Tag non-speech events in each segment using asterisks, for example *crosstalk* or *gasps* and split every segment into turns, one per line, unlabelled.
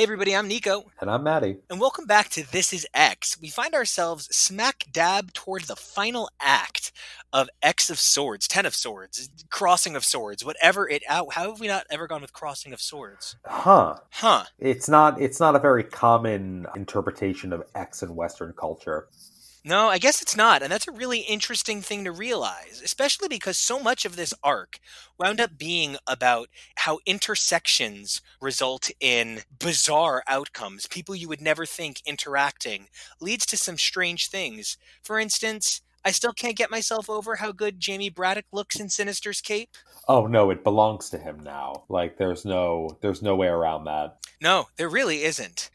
Hey everybody, I'm Nico,
And I'm Maddie.
and welcome back to This Is X. We find ourselves smack dab towards the final act of X of Swords, Ten of Swords, Crossing of Swords, whatever it out. How have we not ever gone with Crossing of Swords?
Huh.
Huh.
It's not it's not a very common interpretation of X in Western culture.
No, I guess it's not. And that's a really interesting thing to realize, especially because so much of this arc wound up being about how intersections result in bizarre outcomes. People you would never think interacting leads to some strange things. For instance, I still can't get myself over how good Jamie Braddock looks in Sinister's cape.
Oh no, it belongs to him now. Like there's no there's no way around that.
No, there really isn't.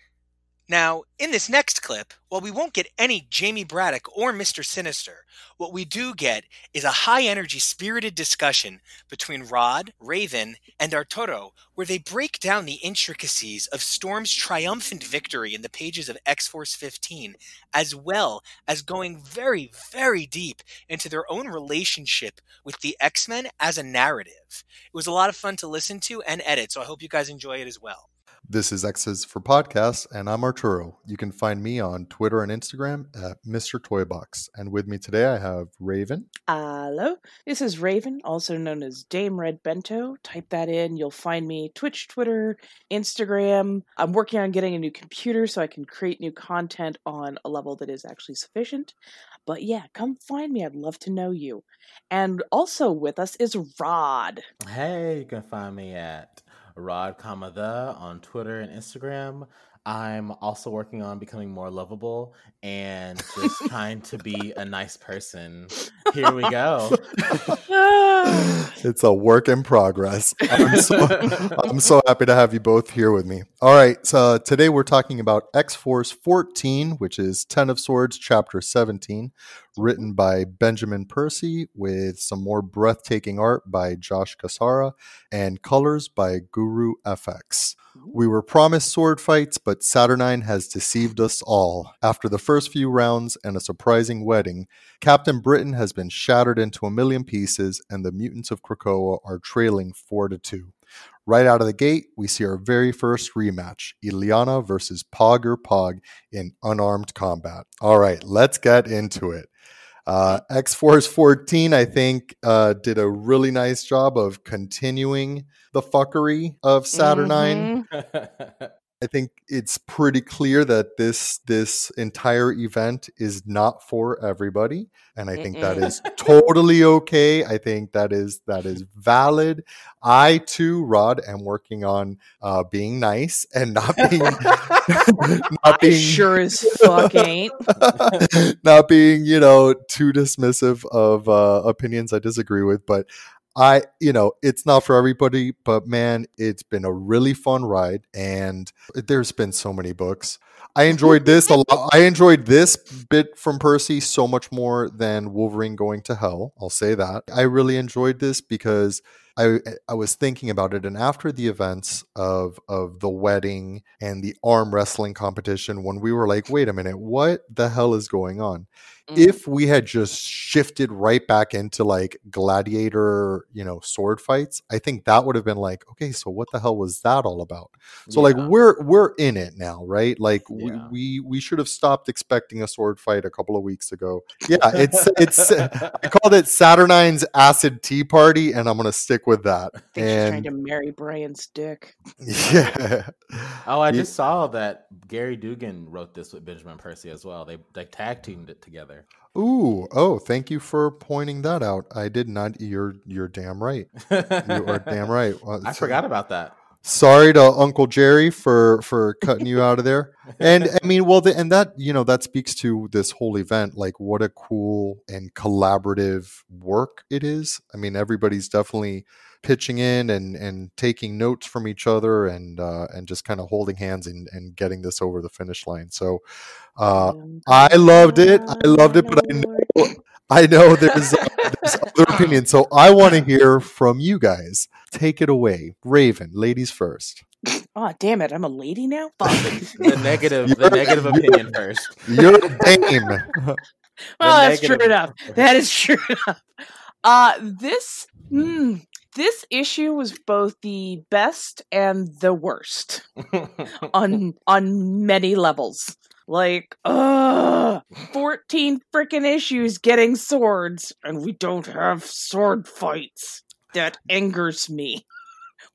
Now, in this next clip, while we won't get any Jamie Braddock or Mr. Sinister, what we do get is a high energy, spirited discussion between Rod, Raven, and Arturo, where they break down the intricacies of Storm's triumphant victory in the pages of X Force 15, as well as going very, very deep into their own relationship with the X Men as a narrative. It was a lot of fun to listen to and edit, so I hope you guys enjoy it as well.
This is X's for Podcasts, and I'm Arturo. You can find me on Twitter and Instagram at Mr. Toybox. And with me today, I have Raven.
Hello, this is Raven, also known as Dame Red Bento. Type that in, you'll find me Twitch, Twitter, Instagram. I'm working on getting a new computer so I can create new content on a level that is actually sufficient. But yeah, come find me. I'd love to know you. And also with us is Rod.
Hey, you can find me at Rod the on Twitter and Instagram. I'm also working on becoming more lovable and just trying to be a nice person. Here we go. *laughs*
it's a work in progress. *laughs* I'm so, I'm so happy to have you both here with me. All right, so today we're talking about X Force 14, which is Ten of Swords, Chapter 17, written by Benjamin Percy, with some more breathtaking art by Josh Cassara and colors by Guru FX. We were promised sword fights, but Saturnine has deceived us all. After the first few rounds and a surprising wedding, Captain Britain has been shattered into a million pieces, and the mutants of Krakoa are trailing 4 to 2. Right out of the gate, we see our very first rematch Illyana versus Pogg Ur-Pogg in unarmed combat. All right, let's get into it. Uh, X Force 14, I think, uh, did a really nice job of continuing the fuckery of Saturnine.
Mhm. *laughs*
I think it's pretty clear that this this entire event is not for everybody, and I think that
Mm-mm.
is totally okay. I think that is that is valid. I too, Rod, am working on uh, being nice and not *laughs* being *laughs* not
I
being
sure as fuck ain't. *laughs*
not being you know too dismissive of uh, opinions I disagree with, but I you know it's not for everybody. But man, it's been a really fun ride, and there's been so many books. I enjoyed this a lot. I enjoyed this bit from Percy so much more than Wolverine going to hell. I'll say that. I really enjoyed this because I I was thinking about it, and after the events of of the wedding and the arm wrestling competition, when we were like, wait a minute, what the hell is going on?
Mm.
If we had just shifted right back into like gladiator, you know, sword fights, I think that would have been like, okay, so what the hell was that all about? So like we're we're in it now, right? Like
Yeah.
we, we we should have stopped expecting a sword fight a couple of weeks ago. Yeah, it's it's *laughs* I called it Saturnine's acid tea party, and I'm gonna stick with that.
I think she's trying to marry Brian's dick. *laughs*
yeah,
Oh, I
Ye-
just saw that Gerry Duggan wrote this with Benjamin Percy as well. They they tag teamed it together.
Ooh, oh, thank you for pointing that out. I did not. You're you're damn right. You are damn *laughs* right. Well,
I forgot about that.
Sorry to Uncle Jerry for for cutting you out of there. And I mean, well, the, and that you know that speaks to this whole event, like what a cool and collaborative work it is. I mean, everybody's definitely pitching in and and taking notes from each other and uh, and just kind of holding hands and, and getting this over the finish line. So uh, I loved it. I loved it, but I know I know there's, uh, there's other opinions. So I want to hear from you guys. Take it away, Raven. Ladies first.
Oh damn it! I'm a lady now. *laughs*
the, negative, the negative opinion first.
You're a dame.
well, that's true enough.
opinion
That is true *laughs* enough. Uh, this mm, this issue was both the best and the worst *laughs* on on many levels. Like, uh, 14 freaking issues getting swords, and we don't have sword fights. That angers me.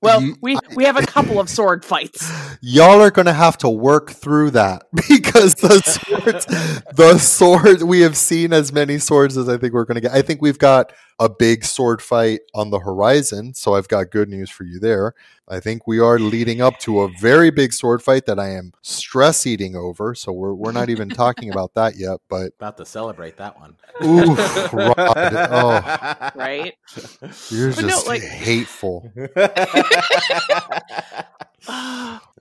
Well, we we have a couple of *laughs* sword fights.
Y'all are gonna have to work through that *laughs* because the swords, the *laughs* sword we have seen as many swords as I think we're gonna get. I think we've got a big sword fight on the horizon, so I've got good news for you there. I think we are leading up to a very big sword fight that I am stress eating over. So we're we're not even talking *laughs* about that yet. But
About to celebrate that one.
ooh, *laughs* Rod, oh,
Right?
you're
But no,
just
like-
hateful. *laughs*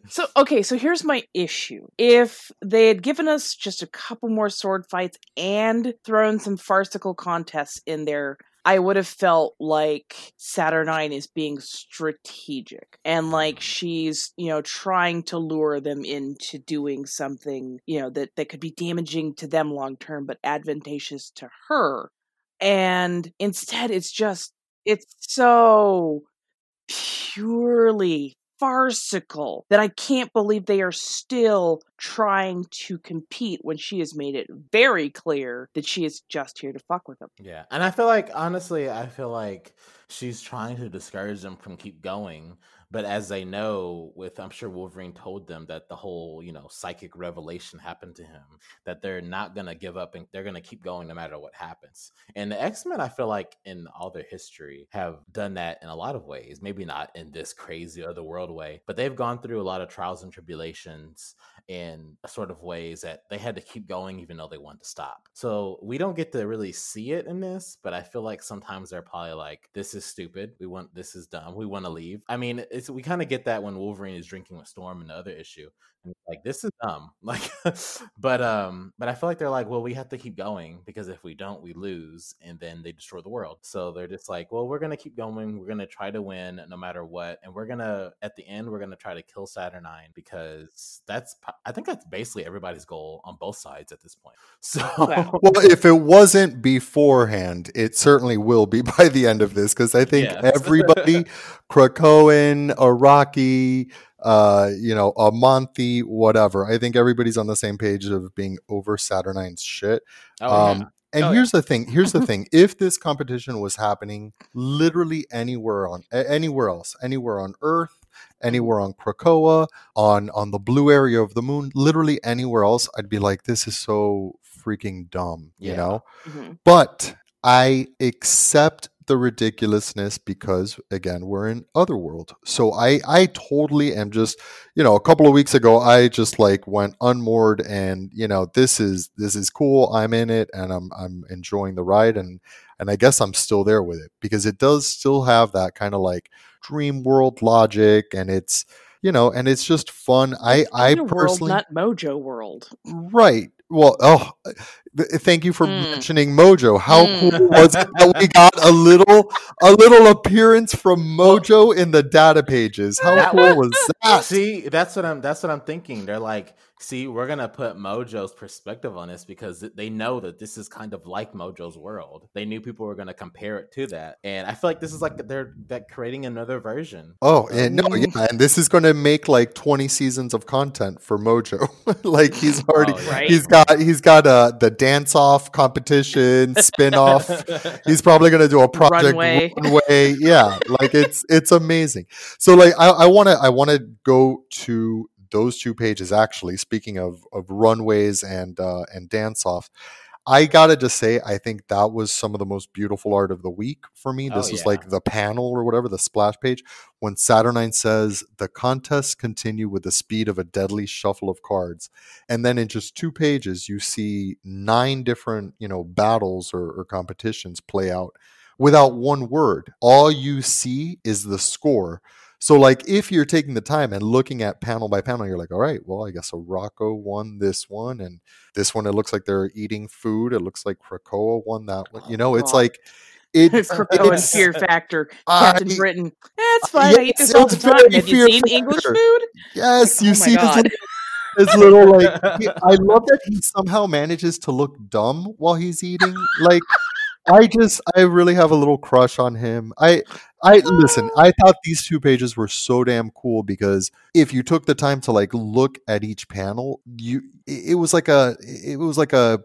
so okay, so here's my issue. If they had given us just a couple more sword fights and thrown some farcical contests in there, I would have felt like Saturnine is being strategic and like mm-hmm. she's, you know, trying to lure them into doing something, you know, that, that could be damaging to them long term but advantageous to her. And instead it's just it's so purely farcical that I can't believe they are still trying to compete when she has made it very clear that she is just here to fuck with them.
Yeah, and I feel like honestly, I feel like she's trying to discourage them from keep going. But as they know, with I'm sure Wolverine told them that the whole you know psychic revelation happened to him, that they're not gonna give up and they're gonna keep going no matter what happens. And the X Men, I feel like in all their history, have done that in a lot of ways. Maybe not in this crazy other world way, but they've gone through a lot of trials and tribulations in sort of ways that they had to keep going even though they wanted to stop. So we don't get to really see it in this, but I feel like sometimes they're probably like, "This is stupid. We want this is dumb. We want to leave." I mean, it's we kind of get that when Wolverine is drinking with Storm in the other issue, and like this is dumb. *laughs* Like, but um, but I feel like they're like, well, we have to keep going because if we don't, we lose, and then they destroy the world. So they're just like, well, we're gonna keep going. We're gonna try to win no matter what, and we're gonna at the end we're gonna try to kill Saturnine because that's I think that's basically everybody's goal on both sides at this point. *laughs* So
Well, if it wasn't beforehand, it certainly will be *laughs* by the end of this because I think
Yes.
everybody, Krakoan, Arakkii, uh, you know, Amonthi, whatever. I think everybody's on the same page of being over Saturnine's shit.
oh,
um,
yeah.
And
Oh, yeah.
here's the thing. Here's the *laughs* thing. If this competition was happening literally anywhere on anywhere else, anywhere on Earth, anywhere on Krakoa, on on the blue area of the moon, literally anywhere else, I'd be like, this is so freaking dumb, you
Yeah.
know.
Mhm.
But I accept the ridiculousness because again we're in otherworld so i i totally am just you know a couple of weeks ago i just like went unmoored and you know this is this is cool i'm in it and i'm i'm enjoying the ride and and i guess i'm still there with it because it does still have that kind of like dream world logic and it's you know and it's just fun i i
Dino world,
personally
not Mojo world.
Right. Well, oh, thank you for
Mm.
mentioning Mojo. How
Mm.
cool was it that we got a little a little appearance from Mojo in the data pages? How
That
cool was that?
See, that's what I'm. That's what I'm thinking. They're like, see, we're gonna put Mojo's perspective on this because they know that this is kind of like Mojo's world. They knew people were gonna compare it to that, and I feel like this is like they're that creating another version.
Oh, and no, yeah, and this is going to make like 20 seasons of content for Mojo. *laughs* like he's *laughs* already
Oh.
Right.
he's got he's got uh the dance off competition, spin off. *laughs* he's probably going to do a project
Runway.
runway. yeah like it's it's amazing so like i want to i want to go to those two pages actually speaking of of runways and uh and dance off I gotta just say, I think that was some of the most beautiful art of the week for me.
Oh,
This was
yeah.
like the panel or whatever, the splash page, when Saturnine says the contests continue with the speed of a deadly shuffle of cards. And then in just two pages, you see nine different, you know, battles or, or competitions play out without one word. All you see is the score. So, like, if you're taking the time and looking at panel by panel, you're like, all right, well, I guess Arakko won this one, and this one, it looks like they're eating food. It looks like Krakoa won that one. You know, it's
God.
like, *laughs* it's,
Krakoa
it's
Fear Factor,
I-
Captain Britain. That's fine. I eat this all the
it's
time. Have you seen English food?
yes, oh you
Oh
see this little, like. he- *laughs* I love that he somehow manages to look dumb while he's eating. Like, I just, I really have a little crush on him. I, I listen. I thought these two pages were so damn cool because if you took the time to like look at each panel, you, it it was like a, it was like a.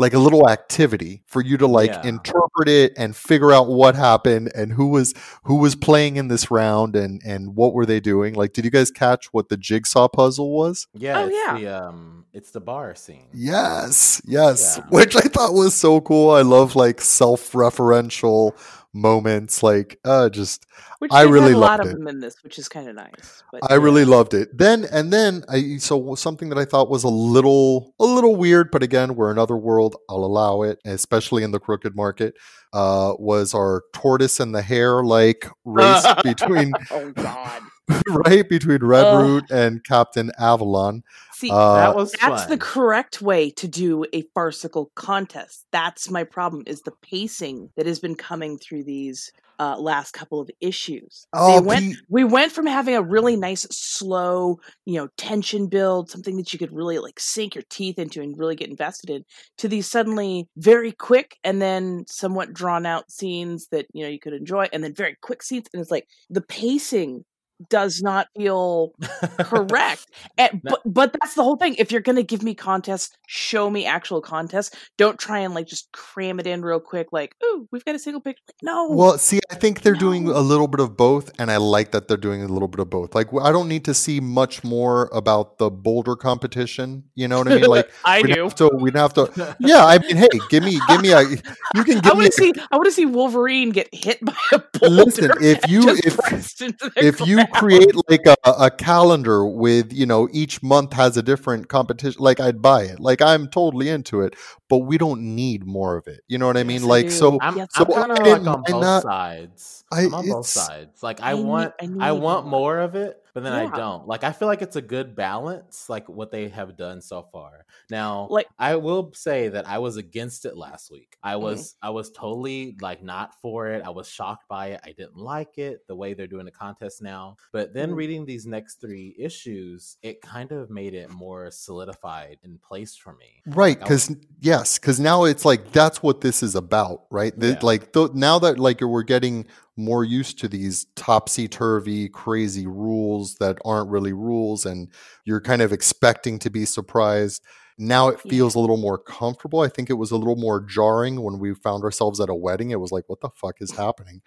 Like a little activity for you to like
Yeah.
interpret it and figure out what happened and who was who was playing in this round and and what were they doing. Like, did you guys catch what the jigsaw puzzle was?
Yeah,
Oh,
it's
yeah.
the um it's the bar scene.
Yes, yes,
Yeah.
which I thought was so cool. I love like self-referential moments. Like, uh, just
Which
I really
a lot
loved
of
it.
them in this, which is kind of nice. But
I really loved it. Then and then I so something that I thought was a little a little weird, but again, we're another world. I'll allow it, especially in the crooked market. Uh, was our tortoise and the hare like race *laughs* between
oh God. *laughs*
right between Red
Ugh.
Root and Captain Avalon.
See,
Uh,
that was
that's
fun.
the correct way to do a farcical contest. That's my problem is the pacing that has been coming through these uh, last couple of issues.
Oh,
they went
Pete-
we went from having a really nice slow, you know, tension build, something that you could really like sink your teeth into and really get invested in, to these suddenly very quick and then somewhat drawn out scenes that, you know, you could enjoy and then very quick scenes and it's like the pacing does not feel correct. *laughs* Eh, and,
No.
but but that's the whole thing. If you're gonna give me contests, show me actual contests. Don't try and like just cram it in real quick. Like, ooh, we've got a single picture. Like, no.
Well, see, I think they're doing a little bit of both, and I like that they're doing a little bit of both. Like, I don't need to see much more about the boulder competition. You know what I mean? Like, *laughs*
I do.
have to, we'd have to. *laughs* Yeah, I mean, hey, give me, give me a. You can
I
give me.
want to
A,
see. I want to see Wolverine get hit by a boulder.
Listen, if you- if-
pressed into the
if you. Create like a, a calendar with you know each month has a different competition like i'd buy it like i'm totally into it but we don't need more of it you know what i mean
Yes,
like
do.
so
I'm,
Yes,
I'm kind of like on both
that.
sides.
I-
I'm on both sides. Like I,
I
want,
I
I,
need
want
more.
more of it, but then
Yeah.
I don't. Like I feel like it's a good balance, like what they have done so far. Now,
Like-
I will say that I was against it last week. I
Mhm.
was, I was totally like not for it. I was shocked by it. I didn't like it the way they're doing the contest now. But then
Mhm.
reading these next three issues, it kind of made it more solidified in place for me.
right
Like, I was-
because yes because now it's like that's what this is about right The- like th- now that like we're getting more used to these topsy-turvy crazy rules that aren't really rules and you're kind of expecting to be surprised now it
Yeah.
feels a little more comfortable i think it was a little more jarring when we found ourselves at a wedding it was like what the fuck is happening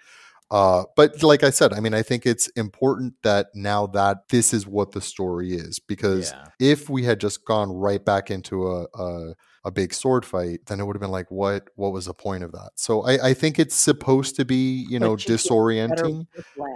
uh, but like i said i mean i think it's important that now that this is what the story is because
Yeah.
if we had just gone right back into a, a a big sword fight, then it would have been like, what what was the point of that? So I, I think it's supposed to be, you know,
But you get better
disorienting.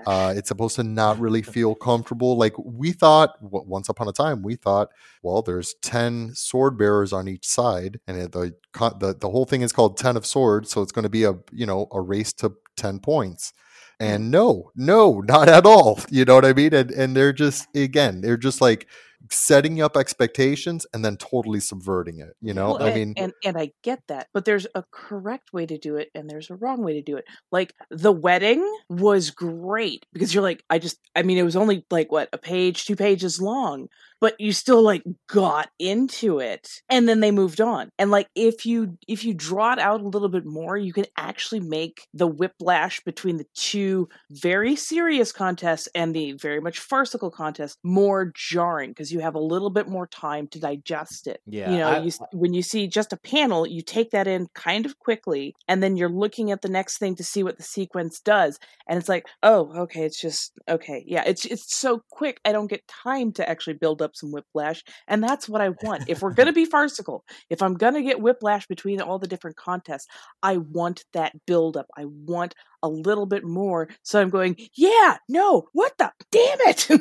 Uh, it's supposed to not really feel comfortable. Like we thought once upon a time, we thought, well, there's ten sword bearers on each side, and it, the, the the whole thing is called Ten of Swords, so it's going to be a you know a race to ten points. And no, no, *laughs* not at all. You know what I mean? And and they're just again, they're just like setting up expectations and then totally subverting it. You know,
Well,
I
and,
mean,
and and I get that, but there's a correct way to do it, and there's a wrong way to do it. Like the wedding was great because you're like, I just, I mean, it was only like what a page, two pages long, but you still like got into it, and then they moved on. And like if you if you draw it out a little bit more, you can actually make the whiplash between the two very serious contests and the very much farcical contest more jarring because you have a little bit more time to digest it
Yeah,
you know
I-
you when you see just a panel you take that in kind of quickly and then you're looking at the next thing to see what the sequence does and it's like oh okay it's just okay yeah it's it's so quick i don't get time to actually build up up some whiplash, and that's what I want. If we're gonna be *laughs* farcical, if I'm gonna get whiplash between all the different contests, I want that build up. I want a little bit more. So I'm going, yeah, no, what the damn it. *laughs*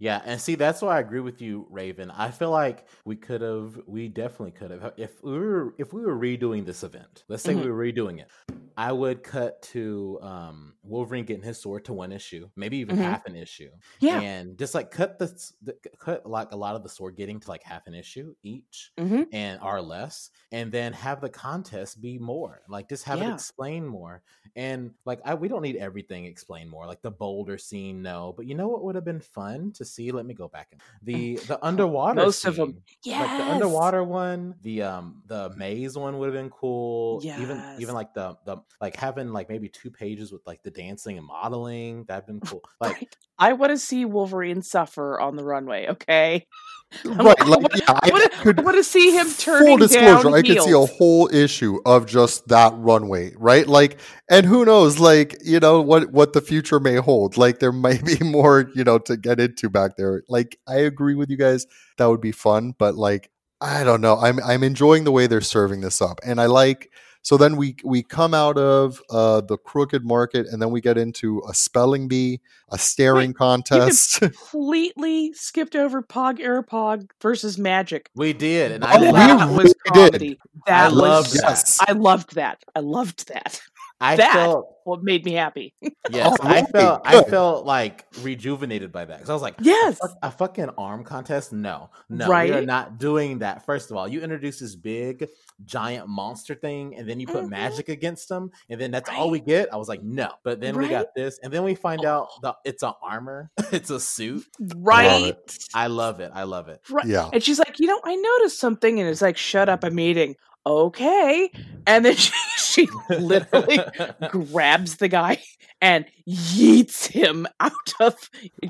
Yeah, and see that's why I agree with you, Raven. I feel like we could have, we definitely could have, if we were, if we were redoing this event. Let's say
Mhm.
we were redoing it. I would cut to um, Wolverine getting his sword to one issue, maybe even
Mhm.
half an issue,
yeah.
and just like cut the, the cut like a lot of the sword getting to like half an issue each,
hmm
and or less, and then have the contest be more. Like just have it explain more. And like I we don't need everything explained more. Like the boulder scene, no. But you know what would have been fun to see? Let me go back. and- The the underwater
Most of 'em.
scene,
Yes.
Like the underwater one, the um the maze one would have been cool. Yeah,
Even
even like the the like having like maybe two pages with like the dancing and modeling, that'd been cool. *laughs* Like
I want to see Wolverine suffer on the runway. Okay. *laughs*
Right, like, yeah,
I want to. I want to see him turning
full disclosure
down
i could see a whole issue of just that runway right like and who knows like you know what what the future may hold like there might *laughs* be more you know to get into back there like i agree with you guys that would be fun but like i don't know i'm i'm enjoying the way they're serving this up and i like so then we we come out of uh the crooked market and then we get into a spelling bee a staring contest *laughs*
completely skipped over Pogg Ur-Pogg versus Magik.
we did, and
Oh,
I
we
that
loved,
was
really did.
That
I
was
loved that.
yes
I loved that. I loved that.
I
that-
felt
What made me happy. *laughs*
yes,
Oh,
I
really?
felt I felt like rejuvenated by that because I was like,
Yes.
Fuck- a fucking arm contest? No, no, right? we are not doing that. First of all, you introduce this big, giant monster thing, and then you put
Mhm.
magic against them, and then that's all we get. I was like, no. But then we got this, and then we find out that it's an armor, *laughs* it's a suit.
Right.
I love it. I love it.
Right.
yeah
And she's like, you know, I noticed something, and it's like, shut up, I'm eating. Okay. And then she, she literally *laughs* grabs the guy and yeets him out of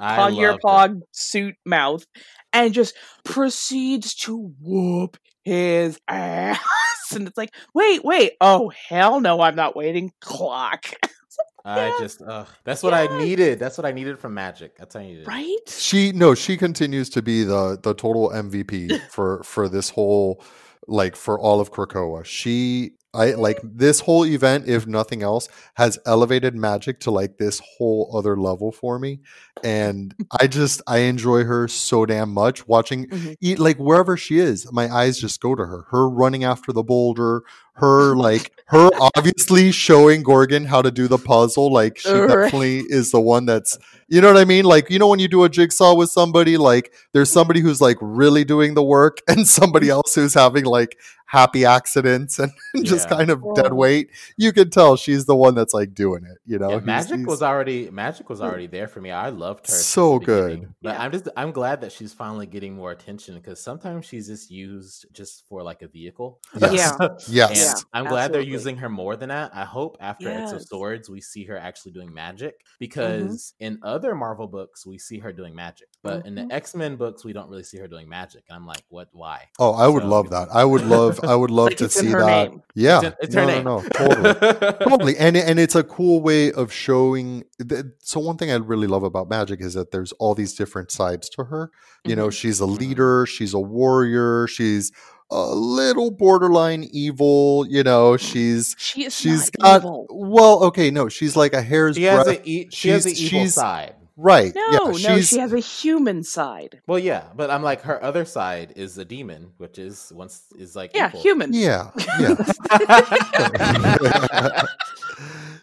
I
Pog Your. Pog suit mouth and just proceeds to whoop his ass. *laughs* And it's like, wait, wait. Oh, hell no, I'm not waiting. Clock. *laughs*
I
Yeah.
just, ugh, that's what I needed. That's what I needed from Magik. That's what I needed.
right?
she no she continues to be the the total mvp for for this whole like for all of krakoa she i like this whole event if nothing else has elevated magic to like this whole other level for me and i just i enjoy her so damn much watching
Mhm.
eat like wherever she is my eyes just go to her her running after the boulder her like her obviously showing gorgon how to do the puzzle like she
Right.
definitely is the one that's you know what I mean? Like, you know, when you do a jigsaw with somebody, like there's somebody who's like really doing the work *laughs* and somebody else who's having like happy accidents *laughs* and just
Yeah.
kind of dead weight. You can tell she's the one that's like doing it, you know?
Yeah,
He's-
Magik
he's-
was already Magik was already there for me. I loved her.
So good.
But
Yeah.
I'm just I'm glad that she's finally getting more attention because sometimes she's just used just for like a vehicle. *laughs*
Yes.
Yeah.
Yes.
And I'm glad they're using her more than that. I hope after X of Swords we see her actually doing magic because in other Marvel books we see her doing magic, but in the
Mhm.
X Men books we don't really see her doing magic. And I'm like, what? Why?
Oh, I would love that. I would love I would love
like
to
it's in
see
her
that.
name.
Yeah.
It's, in- it's her
no,
name.
no, no, totally. *laughs* totally and and it's a cool way of showing th- so one thing i really love about magic is that there's all these different sides to her you know
Mhm.
she's a leader she's a warrior she's a little borderline evil you know she's
She is
she's
not
got
evil.
well okay no she's like a hair's
She has
breadth
a e- she has an
she's-
evil
she's-
side.
Right
No,
yeah
no, she has a human side.
Well, yeah, but I'm like her other side is a demon, which is once is like
Yeah,
evil.
human.
yeah yeah *laughs* *laughs*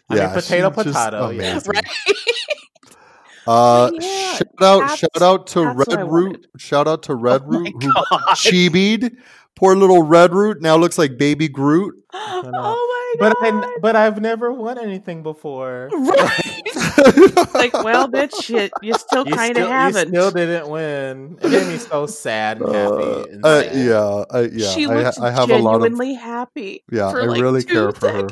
I mean,
yeah
potato,
just
potato, yeah.
amazing.
Right? *laughs*
Uh,
Yeah,
shout out,
that's-
shout out to
that's what I
Red Root. Shout out to Red
Oh my
Root who
God.
chibied. Poor little Red Root now looks like Baby Groot. *gasps*
oh my *laughs*
But. I, *laughs* but I've never won anything before.
right. like, well, bitch, you, you still kind of haven't.
still didn't win. It made me so sad and happy.
Uh,
and
uh,
sad.
yeah, I, yeah.
she
I, ha- I have a lot of.
genuinely happy.
Yeah,
for
I
like
really
two
care for her.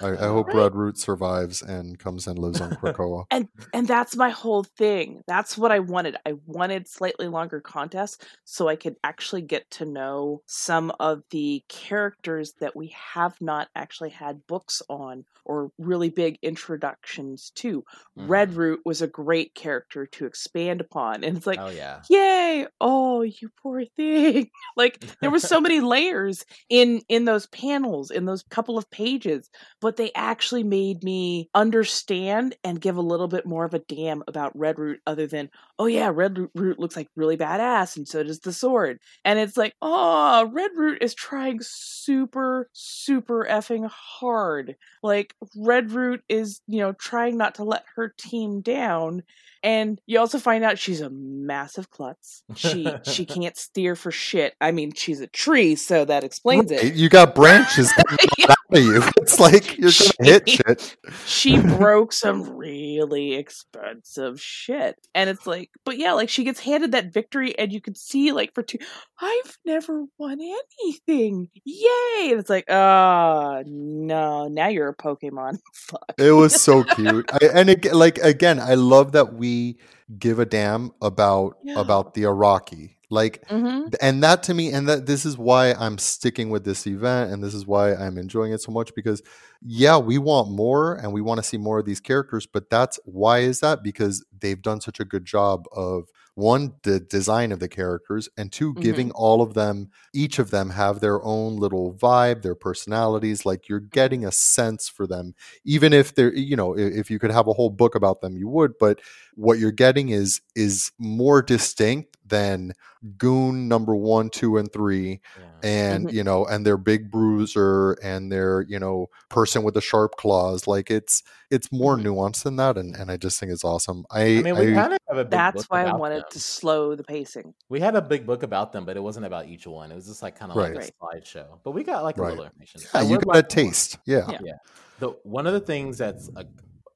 I, I hope
Right.
Red Root survives and comes and lives on *laughs* Krakoa.
And and that's my whole thing. That's what I wanted. I wanted slightly longer contests so I could actually get to know some of the characters that we have not actually had books on or really big introductions to. Red
Mhm.
Root was a great character to expand upon. And it's like,
oh yeah.
yay oh you poor thing *laughs* like there was so *laughs* many layers in in those panels in those couple of pages but they actually made me understand and give a little bit more of a damn about red root other than oh yeah red Root- looks like really badass and so does the sword and it's like oh red root is trying super super effing hard like red root is you know trying not to let her team down and you also find out she's a massive klutz. She she *laughs* can't steer for shit. I mean, she's a tree, so that explains it.
You got branches *laughs* of you. *laughs* It's like you're gonna hit shit.
She broke some really expensive shit. And it's like, but yeah, like she gets handed that victory and you can see like for two I've never won anything. Yay. And it's like, oh no, now you're a Pokemon. *laughs* Fuck.
It was so cute. I, and it, like again, I love that we give a damn about
Yeah.
about the Arakkii. Like
hmm
and that to me and that this is why i'm sticking with this event and this is why i'm enjoying it so much because yeah we want more and we want to see more of these characters but that's why is that? Because they've done such a good job of one the design of the characters and 2 giving all of them each of them have their own little vibe their personalities like you're getting a sense for them. Even if they're you know if you could have a whole book about them you would but what you're getting is is more distinct than goon number one two and three
Yeah.
and
Mhm.
you know and their big bruiser and their you know person with the sharp claws like it's it's more
Mhm.
nuanced than that and, and i just think it's awesome i
I mean, we
I-
kind of have a big
That's
book
why I wanted
them.
to slow the pacing.
We had a big book about them, but it wasn't about each one. It was just like kind of
Right.
like a slideshow. But we got like a
Right.
little information.
yeah, you
would
got a
like more.
taste yeah
Yeah.
The one of the things that's a,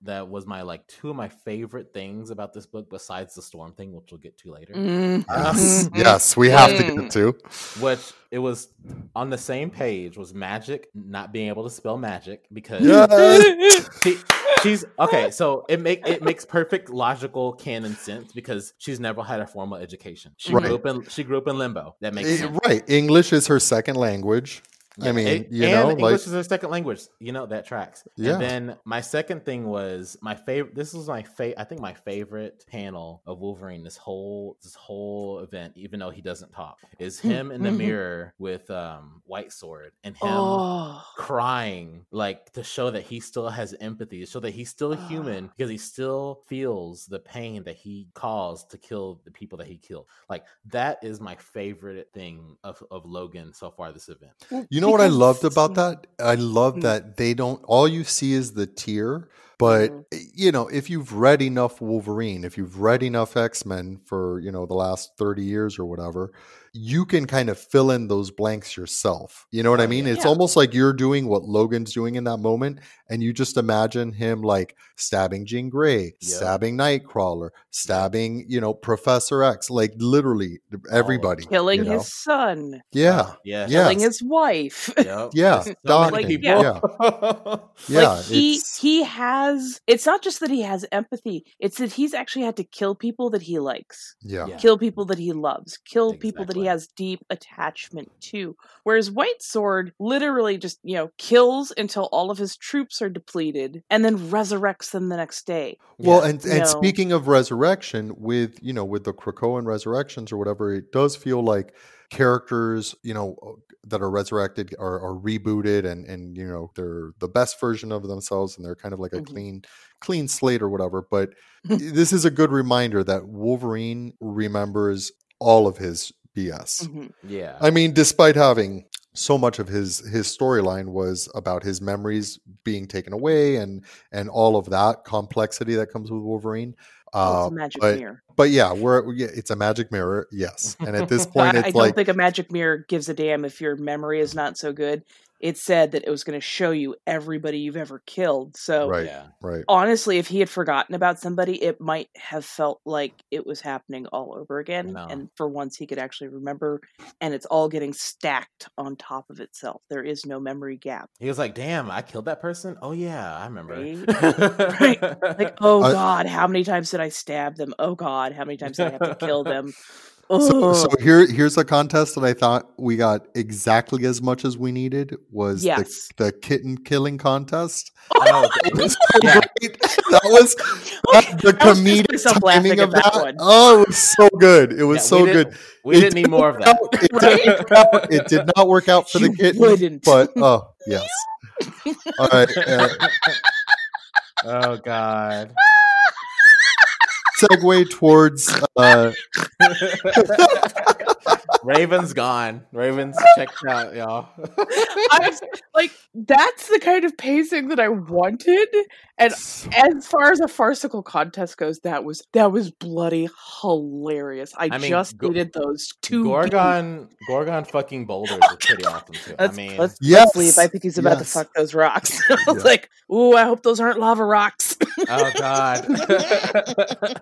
that was my like two of my favorite things about this book, besides the storm thing, which we'll get to later.
Mm.
yes
Mhm.
yes we have to
Mm.
get to
Which it was on the same page was magic not being able to spell magic because
yes
she, she's okay. So it make it makes perfect logical canon sense because she's never had a formal education. She
Right.
grew up in she grew up in limbo. That makes
Eh,
sense.
right english is her second language i mean
it-
you
and
know
English
like
is her second language. You know that tracks.
Yeah.
And then my second thing was my favorite. This was my favorite. I think my favorite panel of Wolverine. This whole this whole event, even though he doesn't talk, is him in the
Mhm.
mirror with um White Sword and him
Oh.
crying, like to show that he still has empathy, to show that he's still human because he still feels the pain that he caused to kill the people that he killed. Like that is my favorite thing of, of Logan so far this event.
You know what I loved about that? I love
Mm.
that they don't all you see is the tear, but
Mhm.
eh, you know, if you've read enough Wolverine, if you've read enough X-Men for, you know, the last 30 years or whatever, you can kind of fill in those blanks yourself. You know what I
Oh,
mean?
yeah.
It's
Yeah.
almost like you're doing what Logan's doing in that moment and you just imagine him like stabbing Jean Grey,
Yep.
stabbing Nightcrawler, stabbing, you know, Professor X, like literally everybody.
Killing
you know?
his son,
Yeah.
Yeah.
Yeah.
killing his wife.
Yep.
Yeah,
So many
Dawkins,
people. *laughs*
Yeah.
like he he has it's not just that he has empathy it's that he's actually had to kill people that he likes
yeah.
Yeah.
kill people that he loves kill people that he has deep attachment to whereas white sword literally just you know kills until all of his troops are depleted and then resurrects them the next day
Well,
Yeah.
and and
No.
speaking of resurrection, with you know with the Krakoan resurrections or whatever, it does feel like characters you know that are resurrected are, are rebooted and and you know they're the best version of themselves and they're kind of like a
Mhm.
clean clean slate or whatever. But *laughs* this is a good reminder that Wolverine remembers all of his BS.
Mhm.
yeah.
I mean, despite having so much of his his storyline was about his memories being taken away and and all of that complexity that comes with Wolverine. Uh,
it's a magic
but
mirror
but yeah, we're yeah, it's a magic mirror, yes. And at this *laughs* point,
I,
it's
I don't
like
think a magic mirror gives a damn if your memory is not so good it said that it was going to show you everybody you've ever killed so
right,
Yeah.
right.
honestly, if he had forgotten about somebody, it might have felt like it was happening all over again.
know.
And for once, he could actually remember, and it's all getting stacked on top of itself. There is no memory gap.
He was like, "Damn, I killed that person." Oh yeah, I remember.
Right. Like, *laughs* oh
I-
God, how many times did I stab them? Oh God, how many times did I have to kill them? *laughs*
So, so here, here's a contest that I thought we got exactly as much as we needed was
Yes.
the, the kitten killing contest.
Oh, *laughs*
It was so
Yeah.
great. That was that, *laughs* the
I was
comedic timing of
that
that.
one.
Oh, it was so good. It was
Yeah,
so
we
good.
we
It
didn't need more of that.
out. It, didn't work out. It did not work out for the kitten,
wouldn't.
but *laughs* oh yes. All right. Uh,
oh God.
Segue towards uh, *laughs*
Raven's gone. Raven's checked out, y'all. *laughs*
I was like, that's the kind of pacing that I wanted. And as far as a farcical contest goes, that was that was bloody hilarious. I,
I mean,
just
Go-
needed those two. beats.
Gorgon, Gorgon fucking boulders is pretty *laughs* awesome too. I mean,
let's,
Yes,
let's leave. I think he's about to fuck those rocks. I was
Yeah.
like, ooh, I hope those aren't lava rocks.
Oh God. *laughs*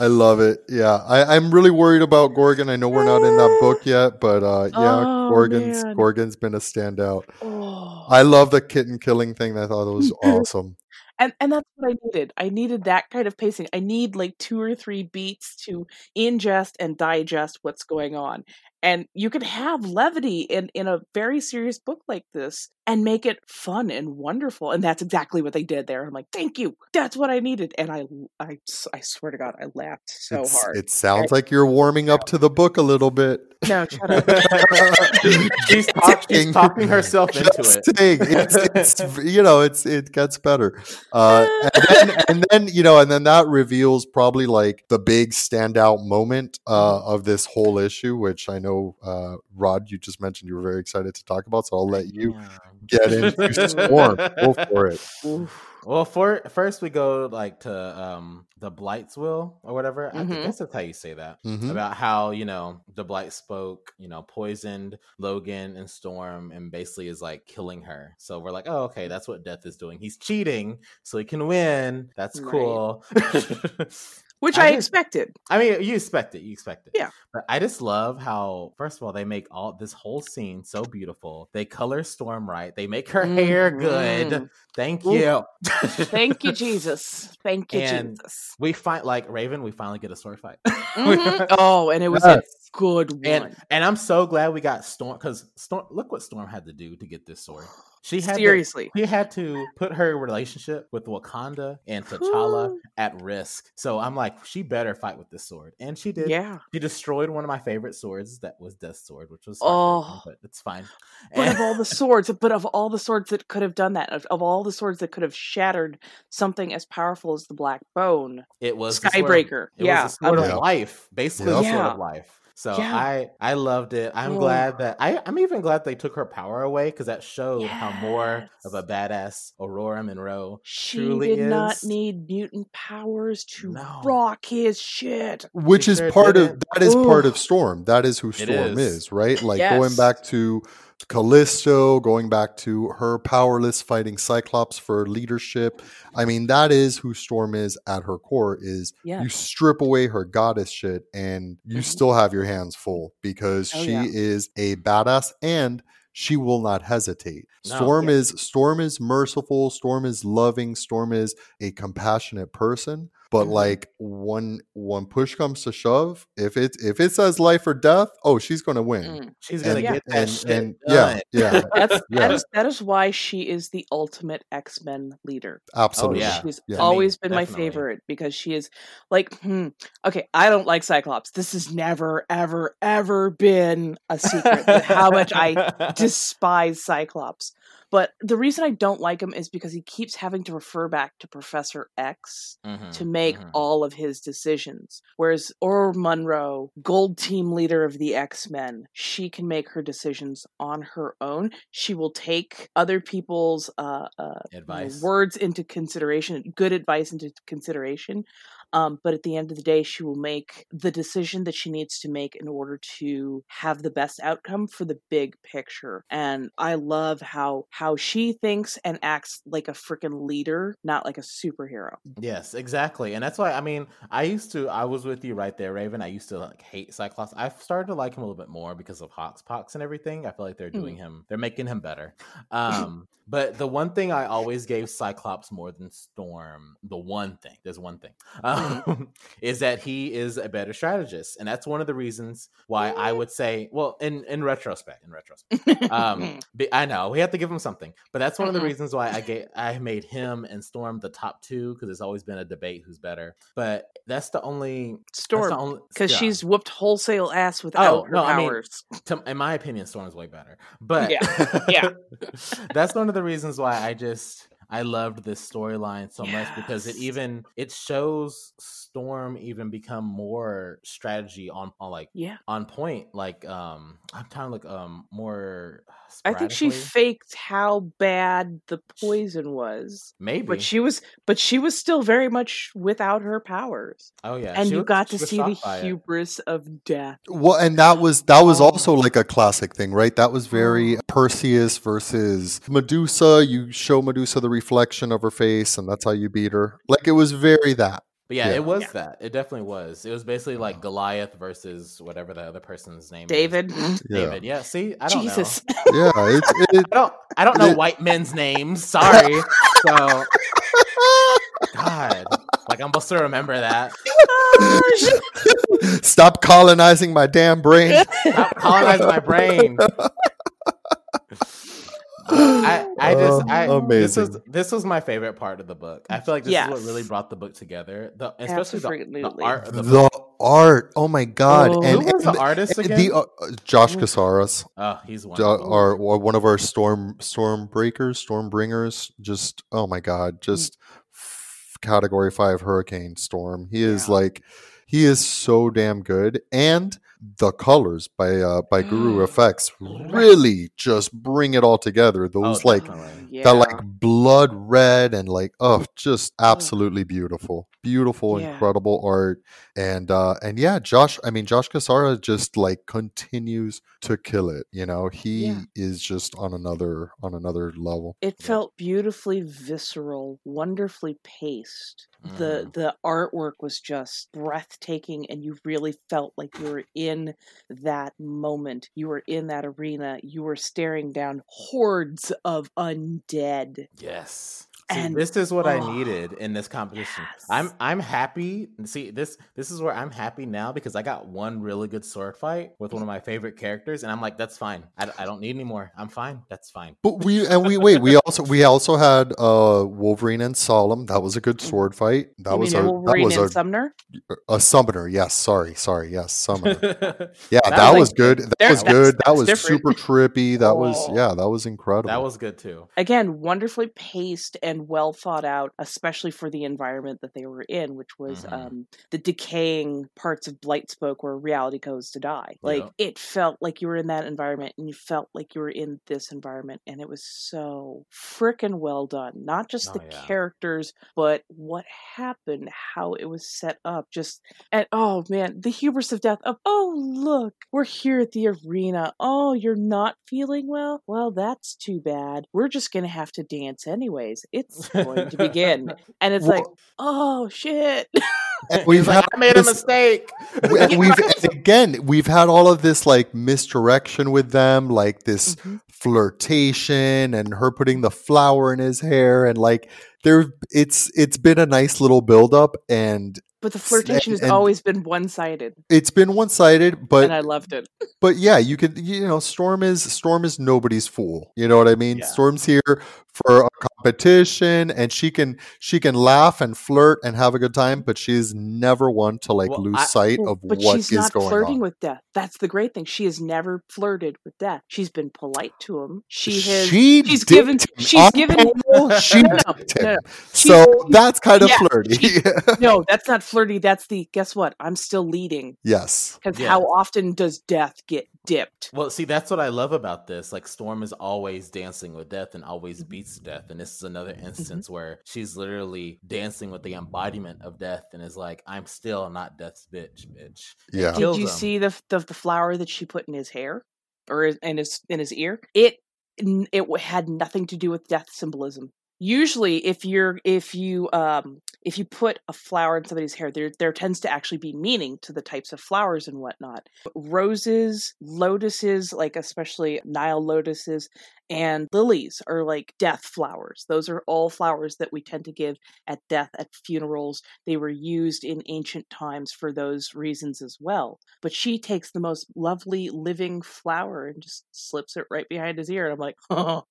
I love it. Yeah, I, I'm really worried about Gorgon. I know we're not in that book *gasps* yet, but uh, yeah,
Oh,
Gorgon's
man.
Gorgon's been a standout.
oh.
I love the kitten killing thing. I thought it was *laughs* awesome.
and and that's what I needed. I needed that kind of pacing. I need like two or three beats to ingest and digest what's going on. And you can have levity in in a very serious book like this and make it fun and wonderful. And that's exactly what they did there. I'm like, thank you. That's what I needed. And i i, I swear to God, I laughed so
It's-
hard.
It sounds like you're warming up to the book a little bit.
no, shut up. *laughs* *laughs*
she's, talk, she's talking herself into
Just
it.
it's, it's *laughs* you know, it's it gets better. Uh, and, then, and then you know, and then that reveals probably like the big standout moment uh, of this whole issue, which I know uh, Rod, you just mentioned you were very excited to talk about. So I'll let you get into Storm. Go for it. *laughs*
Well, for first we go like to um the Blight's will or whatever. I
Mhm.
think that's how you say that.
Mhm.
About how you know the Blight spoke, you know, poisoned Logan and Storm, and basically is like killing her. So we're like, oh, okay, that's what Death is doing. He's cheating so he can win. That's
Right. *laughs* *laughs*
cool.
Which
I
I,
just-
expected.
I mean, you expect it. You expect it.
Yeah.
But I just love how, first of all, they make all this whole scene so beautiful. They color Storm right. They make her *laughs* hair good.
Mhm.
Thank
Ooh.
you.
Thank you, *laughs* Jesus. Thank you,
And
Jesus.
We find like Raven. We finally get a sword fight. *laughs*
Mhm. Oh, and it was
Yes.
A good one.
and and I'm so glad we got Storm because Storm. Look what Storm had to do to get this sword. *sighs* She had to,
Seriously.
he had to put her relationship with Wakanda and T'Challa at risk. So I'm like, she better fight with this sword, and she did.
Yeah.
She destroyed one of my favorite swords. That was Death sword, which was
Oh.
but it's fine.
But
And-
of all the *laughs* swords, but of all the swords that could have done that, of, of all the swords that could have shattered something as powerful as the Black Bone,
It was the of-
Skybreaker.
It
Yeah,
was the sword
I'm
of life, basically
Yep.
the sword of life. So
Yeah.
I I loved it. I'm glad that I I'm even glad they took her power away because that showed how more of a badass Ororo Monroe
she
truly
did not need mutant powers to
No.
rock his shit.
Which
She
is
sure
part of
didn't.
that is part of Storm. That is who Storm
is.
is. right? Like going back to Callisto, going back to her powerless fighting Cyclops for leadership. I mean, that is who Storm is at her core. Is you strip away her goddess shit, and you
Mhm.
still have your hands full because
Oh,
she
yeah.
is a badass and she will not hesitate.
No.
Storm
Yeah.
is Storm is merciful. Storm is loving. Storm is a compassionate person. But
Mhm.
like when when push comes to shove, if it if it says life or death, oh, she's gonna win.
Mm.
she's gonna
And,
get that
and,
shit
and
done.
yeah, *laughs* yeah,
That's
Yeah.
that is that is why she is the ultimate X Men leader.
absolutely.
yeah.
She's
yeah.
To me,
always been my favorite because she is like, hmm, okay, I don't like Cyclops. This has never, ever, ever been a secret how much I *laughs* despise Cyclops. But the reason I don't like him is because he keeps having to refer back to Professor X
Mhm,
to make
mhm.
all of his decisions. Whereas Ororo Munroe, gold team leader of the X Men, she can make her decisions on her own. She will take other people's uh, uh, you know,
advice.
words into consideration, good advice into consideration. Um, but at the end of the day, she will make the decision that she needs to make in order to have the best outcome for the big picture. And I love how how she thinks and acts like a freaking leader, not like a superhero.
Yes, exactly. And that's why I mean, I used to I was with you right there, Raven. I used to like hate Cyclops. I've started to like him a little bit more because of HoXPoX and everything. I feel like they're
Hmm.
doing him, they're making him better. *laughs* Um, but the one thing I always gave Cyclops more than Storm, the one thing, there's one thing. *laughs* Um, *laughs* is that he is a better strategist, and that's one of the reasons why I would say, well, in in retrospect, in retrospect, um, *laughs* I know we have to give him something, but that's one of the
Mhm.
reasons why I get I made him and Storm the top two because there's always been a debate who's better, but that's the only
Storm, because
yeah.
she's whooped wholesale ass without her
no, I mean,
powers.
to, in my opinion, Storm's way better. But
Yeah, yeah. *laughs*
that's one of the reasons why I just I loved this storyline so much because it even it shows Storm even become more strategy on, on like
yeah,
on point. Like um I'm trying to look um more
I think she faked how bad the poison was,
maybe
but she was, but she was still very much without her powers,
oh yeah
and
she
you
was-
got to see the
shocked by it.
hubris of death.
Well, and that was that was
Oh.
also like a classic thing, right? That was very oh. Perseus versus Medusa. You show Medusa the reflection of her face, and that's how you beat her. Like it was very that.
But yeah,
Yeah.
it was
Yeah.
that. It definitely was. It was basically like uh-huh. Goliath versus whatever the other person's name
David,
is. *laughs*
Yeah,
David. Yeah, see, I don't
Jesus,
know. *laughs*
yeah. It's it,
I don't I don't know
It-
white men's names. Sorry. *laughs* So God. Like I'm supposed to remember that.
stop colonizing my damn brain.
Stop colonizing my brain. I, I just I
Oh,
this was this was my favorite part of the book. I feel like this is what really brought the book together. The especially the, the art of the,
The art, oh my god!
Oh.
and
Who was
and
the artist again?
the uh, Josh Cassaras,
oh, he's
Jo-
wonderful.
our one of our storm storm breakers, storm bringers. Just oh my god, just f- category five hurricane storm. He is
Yeah.
like he is so damn good, and the colors by uh by Guru-eFX really just bring it all together.
Oh,
Those like
definitely.
yeah,
that like blood red and like oh just absolutely beautiful beautiful
Yeah.
incredible art and uh and yeah josh i mean josh cassara just like continues to kill it you know he
Yeah.
is just on another on another level
it
Yeah.
felt beautifully visceral, wonderfully paced. The
Mhm.
the artwork was just breathtaking and you really felt like you were in that moment. You were in that arena. You were staring down hordes of undead.
Yes. See,
And-
this is what
oh,
I needed in this competition. I'm. I'm happy. See this this is where I'm happy now because I got one really good sword fight with one of my favorite characters, and I'm like, that's fine. I don't need any more. I'm fine. That's fine.
but we and we wait we also we also had uh wolverine and Solem that was a good sword fight that
Mm. you
was
mean
a that
Wolverine
was
and
a,
Sumner?
a summoner yes sorry sorry yes summoner *laughs* yeah
That
that
was
was
like-
good that
there-
was
that's-
good that was
different.
super trippy that was
Oh.
yeah that was incredible That
was good too.
Again, wonderfully paced and well thought out, especially for the environment that they were in, which was
Mhm.
um, the decaying parts of Blightspoke where reality goes to die. Like
Yeah.
it felt like you were in that environment and you felt like you were in this environment, and it was so freaking well done. Not just
Oh,
the
yeah.
characters, but what happened, how it was set up. Just and oh man, the hubris of death of oh look, we're here at the arena. Oh, you're not feeling well? Well, that's too bad. We're just gonna have to dance anyways. It's going to begin. *laughs* And it's like, oh shit.
And we've
He's like, I made a mistake. *laughs*
we- and we've and *laughs* again we've had all of this like misdirection with them like this
Mhm.
flirtation and her putting the flower in his hair and like there it's it's been a nice little build up and
But the flirtation has
and-
always been one sided.
it's been one-sided but
And I loved it.
but yeah you could you know storm is storm is nobody's fool you know what i mean
Yeah.
storm's here for a competition and she can she can laugh and flirt and have a good time but she's never one to like
Well,
lose
I-
sight
Well,
of
but
what
she's
is
not
going
flirting
on
with death. That's the great thing. She has never flirted with death. She's been polite to him. She has.
she
she's
dipped
given-
him
she's
on
given-
panel, she
No, no, no,
him. so
She's-
that's kind of
yeah,
flirty *laughs*
no, that's not flirty. That's the guess what? I'm still leading.
yes
Because
Yeah.
how often does death get dipped?
Well, see, that's what I love about this. Like, Storm is always dancing with death and always beats death. And this is another instance where she's literally dancing with the embodiment of death and is like, I'm still not death's bitch, bitch.
Yeah.
Did you
him.
see the, the the flower that she put in his hair or in in his in his ear? It it had nothing to do with death symbolism. Usually, if you're if you um if you put a flower in somebody's hair, there there tends to actually be meaning to the types of flowers and whatnot. Roses, lotuses, like especially Nile lotuses, And lilies are like death flowers. Those are all flowers that we tend to give at death, at funerals. They were used in ancient times for those reasons as well. But she takes the most lovely living flower and just slips it right behind his ear. And I'm like, oh.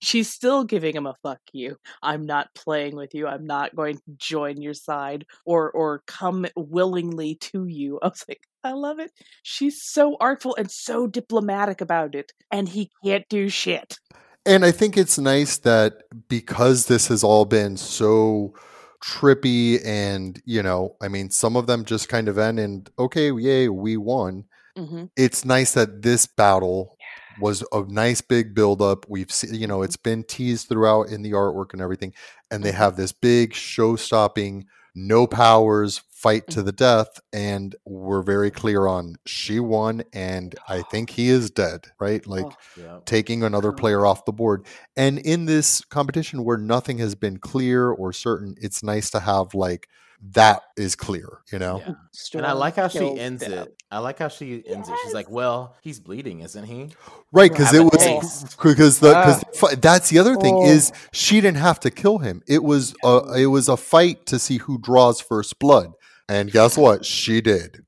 She's still giving him a fuck you. I'm not playing with you. I'm not going to join your side or or come willingly to you. *laughs* I was like, I love it. She's so artful and so diplomatic about it, and he can't do shit.
And I think it's nice that because this has all been so trippy and, you know, I mean, some of them just kind of end and, okay, yay, we won.
Mm-hmm.
It's nice that this battle was a nice big buildup. We've seen, you know, it's been teased throughout in the artwork and everything. And they
Mhm.
have this big show stopping, no powers fight to mm-hmm. the death. And we're very clear on she won. And I *sighs* think he is dead, right? Like,
Oh,
Yeah.
taking another player off the board. And in this competition where nothing has been clear or certain, it's nice to have like that is clear, you know?
Yeah. And I like how she ends
Death.
it. I like how she ends it. She's like, "Well, he's bleeding, isn't he?"
Right, because it was because *laughs* the because that's the other thing
Oh.
is she didn't have to kill him. It was a it was a fight to see who draws first blood. And guess what? She did.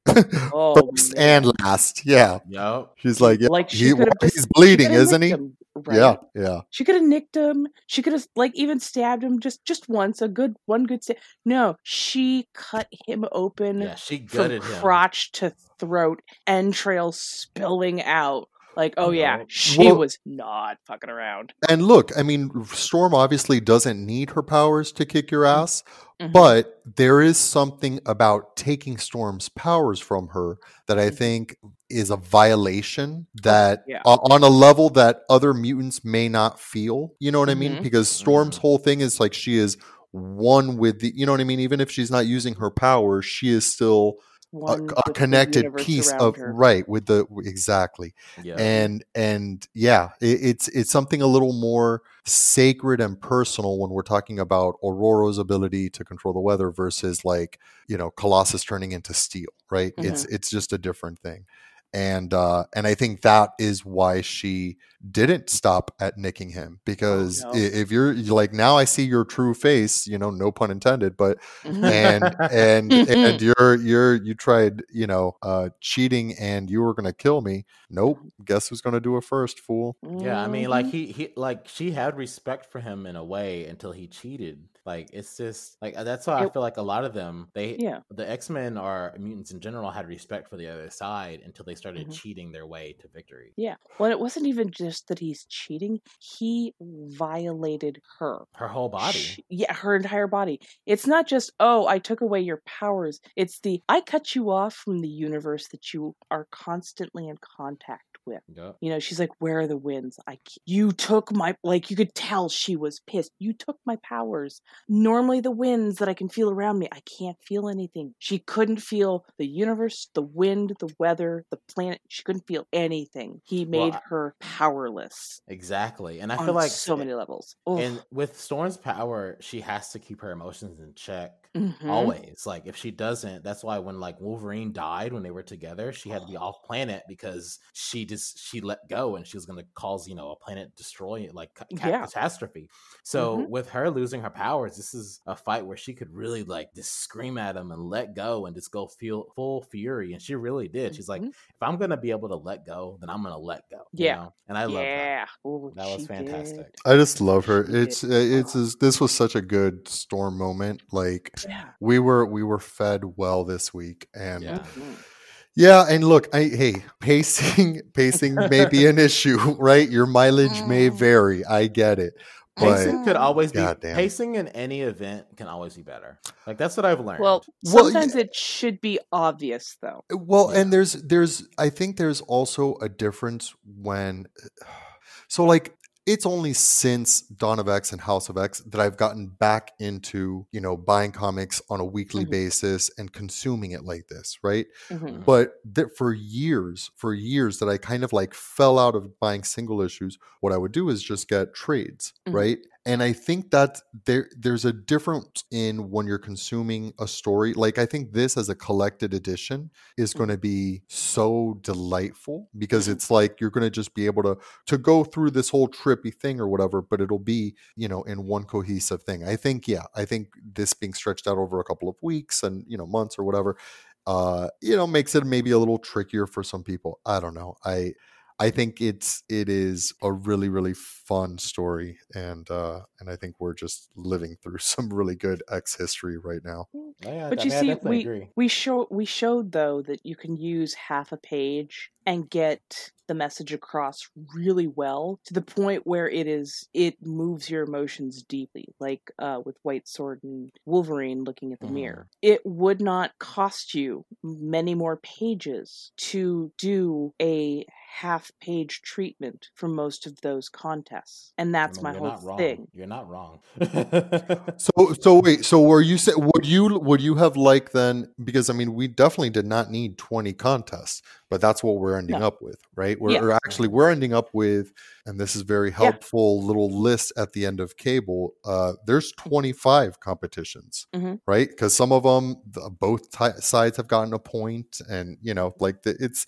Oh, *laughs*
First
man.
and last. Yeah.
Yup.
She's like, yeah,
Like, she
he-
could've just-
he's bleeding,
She
isn't he?
him, right?
Yeah, yeah.
She could have nicked him. She could have like even stabbed him just just once. A good one good stab. No, she cut him open
Yeah, she
from
gutted him.
crotch to throat, entrails spilling out. Like, oh yeah, she
Well-
was not fucking around.
And look, I mean, Storm obviously doesn't need her powers to kick your ass,
Mhm.
but there is something about taking Storm's powers from her that I
Mhm.
think is a violation that
yeah.
o- on a level that other mutants may not feel. You know what I mean?
Mhm.
Because Storm's
Mhm.
whole thing is like she is one with the, you know what I mean? Even if she's not using her powers, she is still
One
a
with the
connected piece of
her.
right with the exactly
Yeah.
and and yeah it, it's it's something a little more sacred and personal when we're talking about Ororo's ability to control the weather versus like you know colossus turning into steel right it's mm-hmm. it's just a different thing and uh and i think that is why she didn't stop at nicking him because
no.
if you're like now i see your true face you know no pun intended but and and and *laughs* you're you're you tried you know uh cheating and you were gonna kill me nope guess who's gonna do it first fool
Yeah, I mean, like
Mhm.
he he like she had respect for him in a way until he cheated. Like it's just like uh, that's why I feel like a lot of them they
Yeah.
the X Men or mutants in general had respect for the other side until they started
Mhm.
cheating their way to victory.
Yeah. Well, it wasn't even just that he's cheating. He violated her.
Her whole body.
She- yeah, her entire body. It's not just, oh, I took away your powers. It's the, I cut you off from the universe that you are constantly in contact with.
Yup.
You know, she's like, where are the winds? I you took my, like, you could tell she was pissed. You took my powers. Normally, the winds that I can feel around me, I can't feel anything. She couldn't feel the universe, the wind, the weather, the planet. She couldn't feel anything. He
Well,
made
I-
her powerless
Exactly. And I feel like
so many levels.
and with Storm's power, she has to keep her emotions in check.
Mhm.
Always. Like if she doesn't, that's why when like Wolverine died when they were together, she had to be off planet because she just she let go and she was gonna cause, you know, a planet destroy like ca- ca-
Yeah.
catastrophe. So
Mhm.
with her losing her powers, this is a fight where she could really like just scream at him and let go and just go feel full fury. And she really did. She's like,
Mhm.
if I'm gonna be able to let go, then I'm gonna let go. you
Yeah.
know? And I love that.
yeah. Ooh,
That was fantastic.
did.
i just love her
She did.
it's uh, it's is- this was such a good storm moment like
Yeah.
we were we were fed well this week and
Yeah.
Mhm.
Yeah, and look, I hey, *laughs* pacing pacing may be an issue, *laughs* right? Your mileage may
Mm.
vary. I get it. But
Pacing could always be
Goddamn.
pacing in any event can always be better. Like that's what I've learned.
Well,
Well,
sometimes it should be obvious, though.
well,
Yeah.
and there's there's I think there's also a difference when *sighs* so like it's only since Dawn of X and House of X that I've gotten back into, you know, buying comics on a weekly
Mhm.
basis and consuming it like this, right?
Mhm.
but that for years for years that i kind of like fell out of buying single issues what i would do is just get trades
Mhm.
right and I think that there there's a difference in when you're consuming a story. Like I think this as a collected edition is going to be so delightful because
Mhm.
it's like you're going to just be able to to go through this whole trippy thing or whatever, but it'll be you know in one cohesive thing. I think yeah, I think this being stretched out over a couple of weeks and you know months or whatever, uh, you know makes it maybe a little trickier for some people. I don't know. I I think it's it is a really really fun story, and uh, and I think we're just living through *laughs* some really good X history right now.
Oh, yeah,
But
I
you
mean,
see, we
agree.
we show we showed though that you can use half a page and get the message across really well to the point where it is it moves your emotions deeply, like uh, with White Sword and Wolverine looking at the mirror. It would not cost you many more pages to do a half page treatment for most of those contests, and
I
that's
mean,
my whole thing.
You're not wrong. *laughs*
So so wait, so were you say would you would you have liked then because I mean we definitely did not need 20 contests, but that's what we're ending
No.
up with, right? We're
Yeah.
actually we're ending up with and this is very helpful little list at the end of cable. Uh there's 25 competitions,
Mhm.
right? Cuz some of them both ti sides have gotten a point and you know like the, it's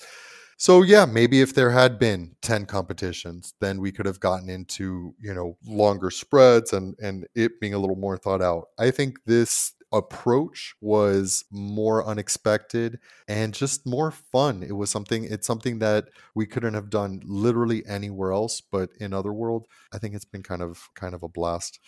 so yeah, maybe if there had been 10 competitions, then we could have gotten into, you know, longer spreads and and it being a little more thought out. I think this approach was more unexpected and just more fun. It was something it's something that we couldn't have done literally anywhere else, but in Otherworld, I think it's been kind of kind of a blast.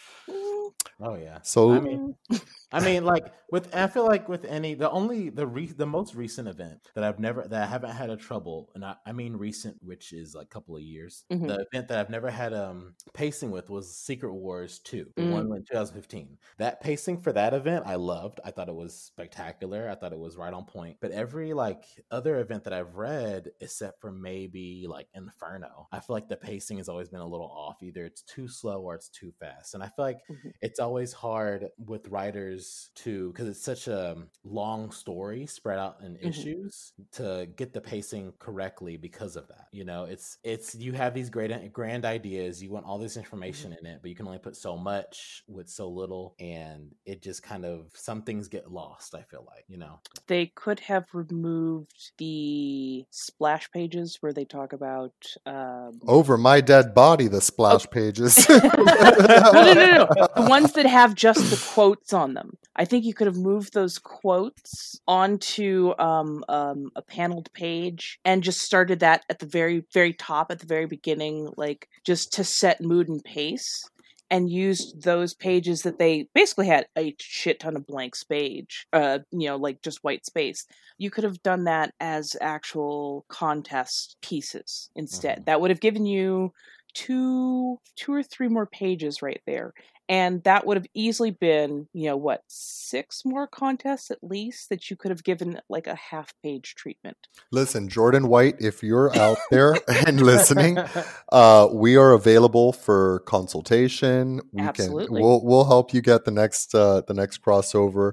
Oh yeah.
So
I mean, *laughs* I mean, like with I feel like with any the only the re, the most recent event that I've never that I haven't had a trouble, and I, I mean recent, which is like a couple of years.
Mhm.
The event that I've never had um pacing with was Secret Wars two, the
Mm.
one in 2015. That pacing for that event I loved. I thought it was spectacular. I thought it was right on point. But every like other event that I've read, except for maybe like Inferno, I feel like the pacing has always been a little off. Either it's too slow or it's too fast, and I feel like
Mhm.
it's always hard with writers to because it's such a long story spread out in
Mhm.
issues to get the pacing correctly because of that you know it's it's you have these great grand ideas you want all this information in it but you can only put so much with so little and it just kind of some things get lost i feel like you know
they could have removed the splash pages where they talk about um
over my dead body the splash pages. *laughs* *laughs*
no, no, no, no. the ones that have just the quotes on them. I think you could have moved those quotes onto um, um, a paneled page and just started that at the very, very top, at the very beginning, like just to set mood and pace. And used those pages that they basically had a shit ton of blank space, uh, you know, like just white space. You could have done that as actual contest pieces instead.
Mhm.
That would have given you two two or three more pages right there and that would have easily been you know what six more contests at least that you could have given like a half page treatment
Listen, Jordan White, if you're out there *laughs* and listening, uh, we are available for consultation. We
Absolutely.
can we'll we'll help you get the next uh, the next crossover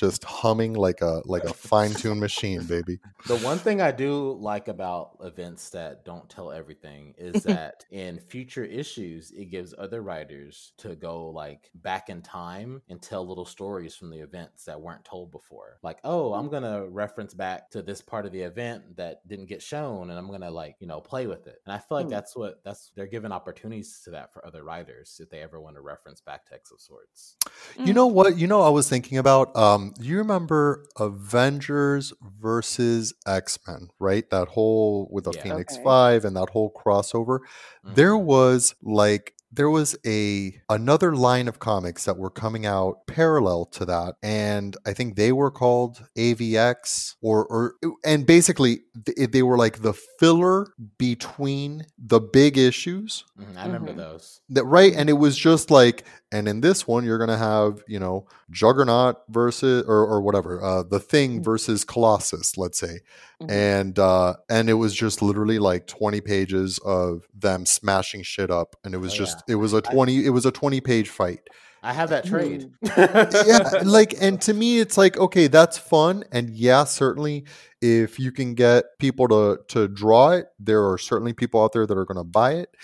just humming like a like a fine-tuned machine, baby.
The one thing I do like about events that don't tell everything is *laughs* that in future issues, it gives other writers to go like back in time and tell little stories from the events that weren't told before. Like, oh, I'm gonna reference back to this part of the event that didn't get shown, and I'm gonna like you know play with it. And I feel like
Hmm.
that's what that's they're giving opportunities to that for other writers if they ever want to reference back to X of Swords.
You know what? You know, I was thinking about. Um, you remember Avengers versus X Men, right? That whole with the
Yeah.
Phoenix
Okay.
Five and that whole crossover. There
Mhm.
was like there was a another line of comics that were coming out parallel to that and i think they were called avx or or and basically th- they were like the filler between the big issues
Mhm, I remember
Mhm.
those.
that right and it was just like and in this one you're gonna have you know juggernaut versus or, or whatever uh the thing
Mhm.
versus colossus let's say
Mhm.
and uh and it was just literally like 20 pages of them smashing shit up and it was
Oh,
just
yeah.
it was a 20 it was a 20 page fight
I have that trade. *laughs*
yeah like and to me it's like okay that's fun and yeah certainly if you can get people to to draw it there are certainly people out there that are going to buy it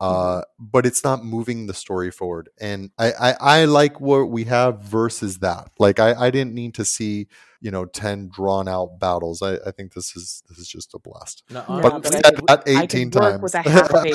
uh, but it's not moving the story forward. And I, I, I like what we have versus that. Like I, I didn't need to see you know 10 drawn out battles i, I think this is this is just a blast
No,
No,
but
but
we
I
said
could-
that
I
18
could work
times
with a *laughs* half page.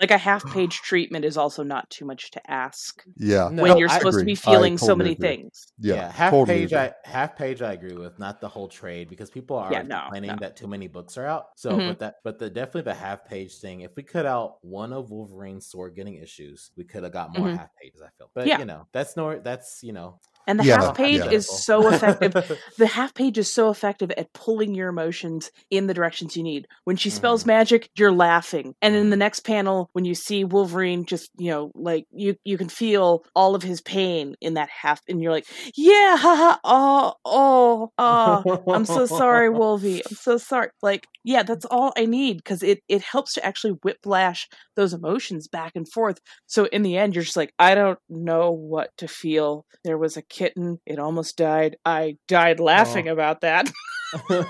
like a half *sighs* page treatment is also not too much to ask
yeah
No,
when you're
I
supposed to be
I
feeling so many
agree.
things.
yeah,
yeah, half
totally
page
agree.
I half page I agree with, not the whole trade because people are
Yeah, no,
complaining
no.
that too many books are out. So,
Mhm.
but that but the definitely the half page thing. If we cut out one of Wolverine's sword getting issues, we could have got more
Mhm.
half pages. I feel, but
Yeah.
you know, that's no, that's you know,
And the
Yeah,
half page
yeah.
is so effective. *laughs* the half page is so effective at pulling your emotions in the directions you need. When she spells
Mhm.
magic, you're laughing. And in the
Mhm.
next panel, when you see Wolverine just, you know, like you you can feel all of his pain in that half and you're like, Yeah, haha, oh, oh, oh. I'm so sorry, *laughs* Wolvie. I'm so sorry. Like, yeah, that's all I need because it it helps to actually whiplash those emotions back and forth. So in the end, you're just like, I don't know what to feel. There was a kitten. It almost died. I died laughing oh. about that. *laughs* *laughs* and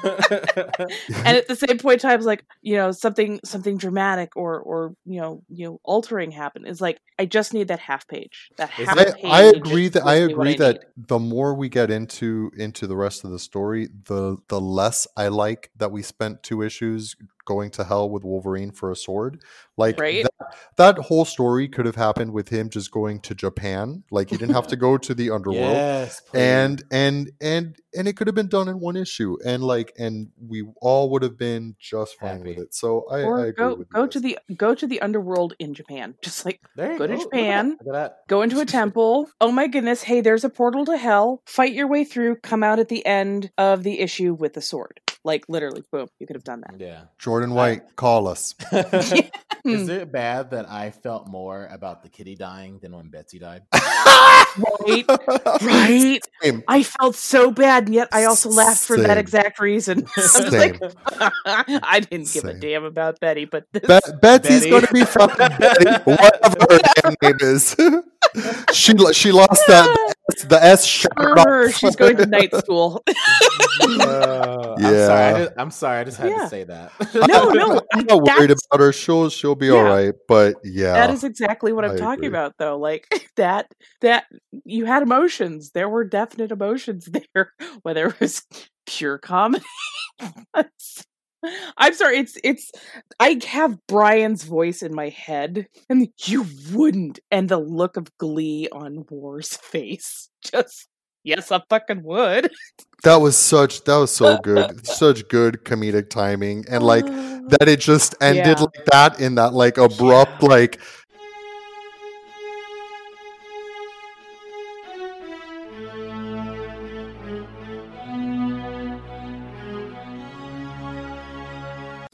at the same point in time, like you know something something dramatic or or you know you know altering happened. It's like I just need that half page. That
Is
half
I,
page.
I agree that I
gives me what
agree that
need.
the more we get into into the rest of the story, the the less I like that we spent two issues going to hell with Wolverine for a sword. Like
Right.
That, that whole story could have happened with him just going to Japan. Like he didn't have to *laughs* go to the underworld.
yes, please.
and and and and it could have been done in one issue and like and we all would have been just fine with it so i, I agree
go
with you
go
guys.
to the go to the underworld in Japan. *laughs* Just like
there you
go to
Look at
Japan,
that. Look at that.
go into a *laughs* temple. Oh my goodness! Hey, there's a portal to hell. Fight your way through. Come out at the end of the issue with the sword. Like literally, boom! You could have done that.
Yeah.
jordan white call us *laughs*
Hmm.
Is it bad that I felt more about the kitty dying than when Betsy died? *laughs*
Right, *laughs* right.
Same.
I felt so bad, and yet I also laughed for that exact reason. I was like, I didn't give a damn about Betty, but this,
Be- betsy's
Betty.
gonna be fucking betty whatever her damn name is she she lost that the s shirt
Brr,
off.
she's going to night school. *laughs*
Uh, I'm sorry. I
Yeah.
just, I'm sorry. I just had
Yeah.
to say that. *laughs*
No, no,
i'm not worried about her she'll she'll be
Yeah.
all right but yeah
that is exactly what I'm
I
talking
agree.
about, though. Like *laughs* that, that you had emotions. There were definite emotions there, whether it was pure comedy. I'm sorry. It's it's. I have Brian's voice in my head, and you wouldn't, and the look of glee on War's face. *laughs* Just yes, I fucking would.
that was such that was so good *laughs* such good comedic timing and like *sighs* that it just ended
Yeah.
like that in that like abrupt like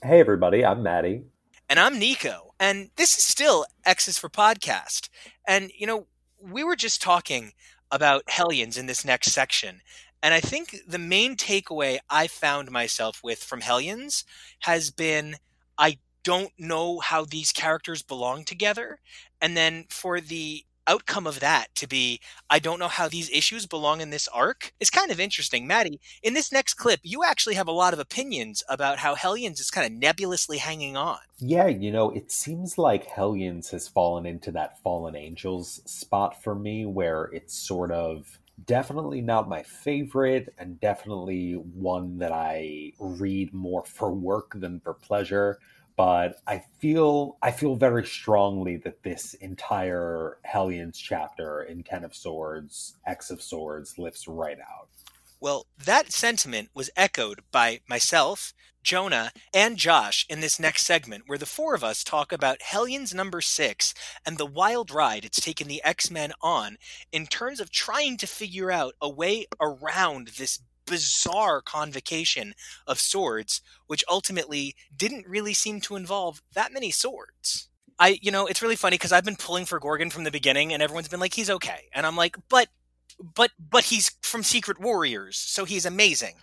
Hey, everybody, I'm Maddie.
And I'm Nico. And this is still X's for Podcast. And, you know, we were just talking about Hellions in this next section. And I think the main takeaway I found myself with from Hellions has been I don't know how these characters belong together. And then for the outcome of that to be I don't know how these issues belong in this arc is kind of interesting. Maddie, in this next clip, you actually have a lot of opinions about how Hellions is kind of nebulously hanging on.
Yeah, you know, it seems like Hellions has fallen into that Fallen Angels spot for me where it's sort of definitely not my favorite and definitely one that I read more for work than for pleasure but I feel I feel very strongly that this entire Hellions chapter in Ten of Swords, X of Swords lifts right out.
Well, that sentiment was echoed by myself, Jonah, and Josh in this next segment, where the four of us talk about Hellions number six and the wild ride it's taken the X Men on in terms of trying to figure out a way around this bizarre convocation of swords, which ultimately didn't really seem to involve that many swords. I, you know, it's really funny because I've been pulling for Gorgon from the beginning, and everyone's been like, he's okay. And I'm like, but but but he's from Secret Warriors, so he's amazing.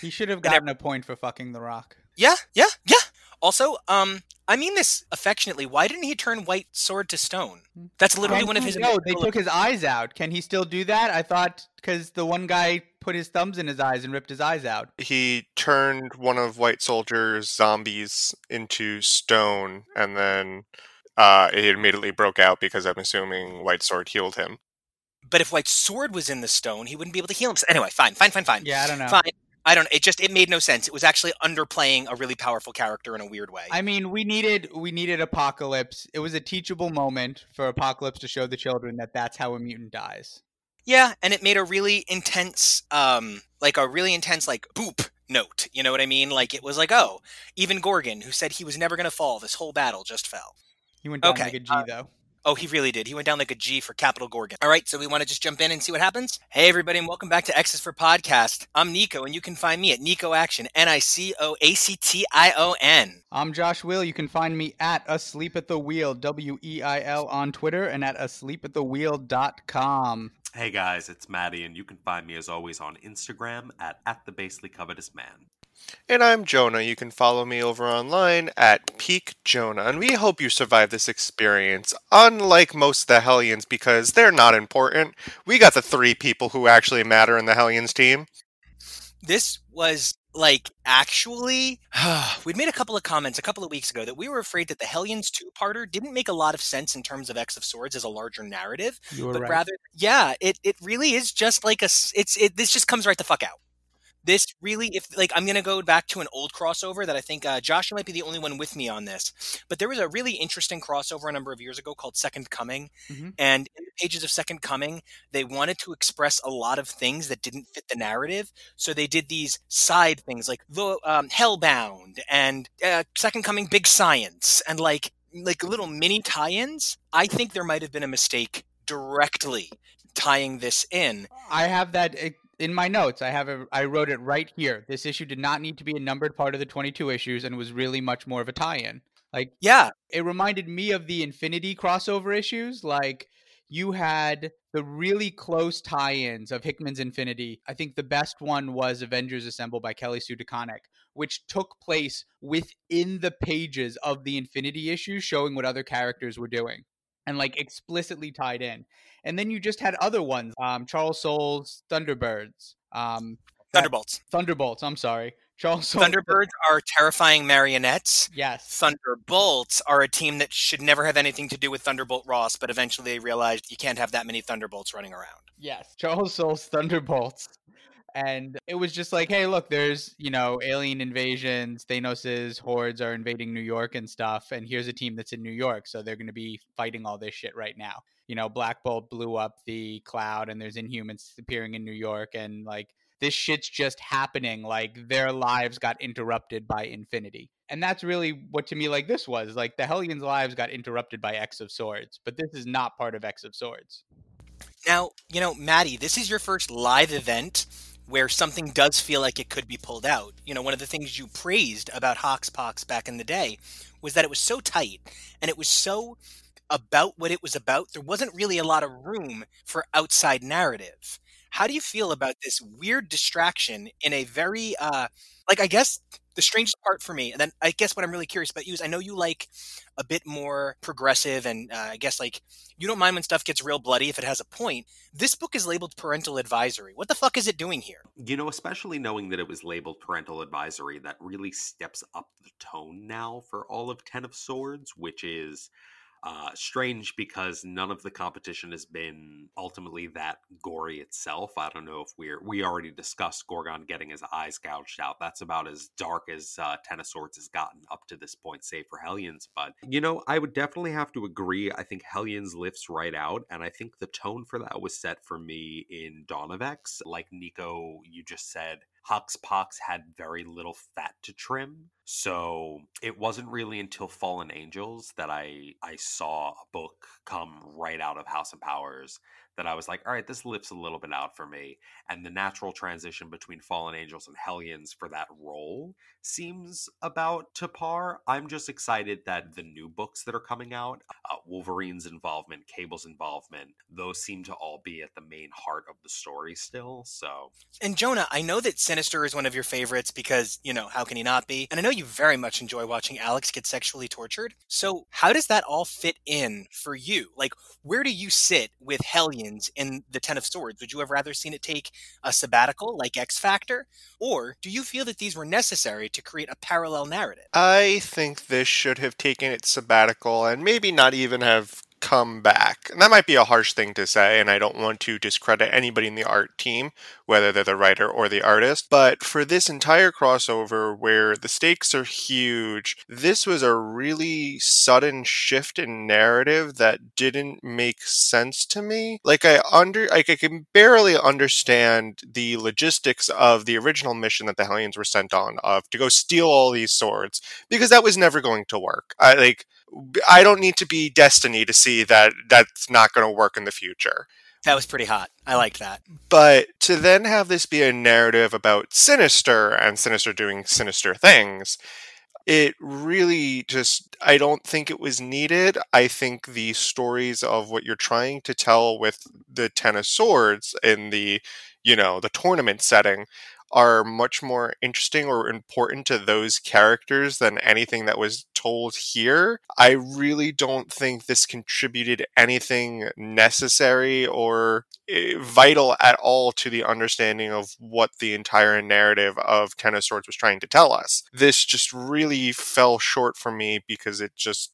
He should have gotten a point for fucking The Rock.
Yeah, yeah, yeah. Also, um, I mean this affectionately. Why didn't he turn White Sword to stone? That's literally one of his.
No, they took his eyes out. Can he still do that? I thought because the one guy put his thumbs in his eyes and ripped his eyes out.
he turned one of White Soldier's zombies into stone, and then uh, it immediately broke out because I'm assuming White Sword healed him.
But if White Sword was in the stone, he wouldn't be able to heal himself. Anyway, fine, fine, fine, fine.
Yeah, I don't know.
Fine. I don't. It just it made no sense. It was actually underplaying a really powerful character in a weird way.
I mean, we needed we needed Apocalypse. It was a teachable moment for Apocalypse to show the children that that's how a mutant dies.
Yeah, and it made a really intense, um, like a really intense, like boop note. You know what I mean? Like it was like, oh, even Gorgon, who said he was never gonna fall, this whole battle just fell.
He went down
Okay,
like a G
uh,
though.
Oh, he really did. He went down like a G for Capital Gorgon. All right, so we want to just jump in and see what happens. Hey, everybody, and welcome back to X's for Podcast. I'm Nico, and you can find me at Nico Action, N I C O A C T I O N.
I'm Josh Will. You can find me at Asleep at the Wheel, W E I L, on Twitter and at asleepatthewheel.com.
Hey guys, it's Maddie, and you can find me as always on Instagram at, at the Basely Covetous Man.
And I'm Jonah. You can follow me over online at Peak Jonah. And we hope you survive this experience, unlike most of the Hellions, because they're not important. We got the three people who actually matter in the Hellions team.
This was like actually, *sighs* we'd made a couple of comments a couple of weeks ago that we were afraid that the Hellions two parter didn't make a lot of sense in terms of X of Swords as a larger narrative.
You were
but
right.
rather yeah it, it really is just like a it's it this just comes right the fuck out this really if like i'm gonna go back to an old crossover that i think uh, josh might be the only one with me on this but there was a really interesting crossover a number of years ago called second coming
Mhm.
and in the pages of second coming they wanted to express a lot of things that didn't fit the narrative so they did these side things like the um, hellbound and uh, second coming big science and like like little mini tie-ins i think there might have been a mistake directly tying this in
I have that i- in my notes. I have it. I wrote it right here. This issue did not need to be a numbered part of the 22 issues and was really much more of a tie-in. Like
yeah
it reminded me of the Infinity crossover issues. Like you had the really close tie-ins of Hickman's Infinity. I think the best one was Avengers Assemble by Kelly Sue DeConnick, which took place within the pages of the Infinity issues, showing what other characters were doing and like explicitly tied in. And then you just had other ones, um, Charles Soule's Thunderbirds, um, that-
thunderbolts
Thunderbolts. I'm sorry, Charles Soule's
thunderbirds are terrifying marionettes
Yes,
thunderbolts are a team that should never have anything to do with thunderbolt ross but eventually they realized you can't have that many thunderbolts running around
Yes, Charles Soule's Thunderbolts. And it was just like, hey, look, there's, you know, alien invasions, Thanos's hordes are invading New York and stuff, and here's a team that's in New York, so they're going to be fighting all this shit right now. You know, Black Bolt blew up the cloud and there's Inhumans appearing in New York and like this shit's just happening like their lives got interrupted by Infinity. And that's really what to me like this was. Like the Hellions' lives got interrupted by X of Swords, but this is not part of X of Swords.
now you know maddie this is your first live event where something does feel like it could be pulled out. You know one of the things you praised about HoXPoX back in the day was that it was so tight and it was so about what it was about there wasn't really a lot of room for outside narrative. How do you feel about this weird distraction in a very uh like i guess the strangest part for me and then i guess what i'm really curious about you is i know you like a bit more progressive and uh, i guess like you don't mind when stuff gets real bloody if it has a point. This book is labeled parental advisory. What the fuck is it doing here?
You know, especially knowing that it was labeled parental advisory, that really steps up the tone now for all of Ten of Swords, which is uh, strange because none of the competition has been ultimately that gory itself. I don't know if we're we already discussed Gorgon getting his eyes gouged out. That's about as dark as uh, Ten of Swords has gotten up to this point, save for Hellions. But you know, I would definitely have to agree. I think Hellions lifts right out, and I think the tone for that was set for me in Dawn of X. Like Nico, you just said. HoXPoX had very little fat to trim. So it wasn't really until Fallen Angels that I I saw a book come right out of House and Powers that I was like, all right, this lifts a little bit out for me. And the natural transition between Fallen Angels and Hellions for that role seems about to par. I'm just excited that the new books that are coming out, uh, Wolverine's involvement, Cable's involvement, those seem to all be at the main heart of the story still. So
and jonah i know that sinister is one of your favorites because you know how can he not be and i know you very much enjoy watching Alex get sexually tortured. So, how does that all fit in for you? Like, where do you sit with Hellions in the Ten of Swords? Would you have rather seen it take a sabbatical like X Factor? Or do you feel that these were necessary to create a parallel narrative?
I think this should have taken its sabbatical and maybe not even have come back. And that might be a harsh thing to say, and I don't want to discredit anybody in the art team, whether they're the writer or the artist. But for this entire crossover where the stakes are huge, this was a really sudden shift in narrative that didn't make sense to me. Like I under like I can barely understand the logistics of the original mission that the Hellions were sent on of to go steal all these swords because that was never going to work. I like I don't need to be Destiny to see that that's not going to work in the future.
That was pretty hot. I liked that.
But to then have this be a narrative about Sinister and Sinister doing sinister things, it really just, I don't think it was needed. I think the stories of what you're trying to tell with the Ten of Swords in the, you know, the tournament setting are much more interesting or important to those characters than anything that was told here. I really don't think this contributed anything necessary or eh, vital at all to the understanding of what the entire narrative of Ten of Swords was trying to tell us. This just really fell short for me because it just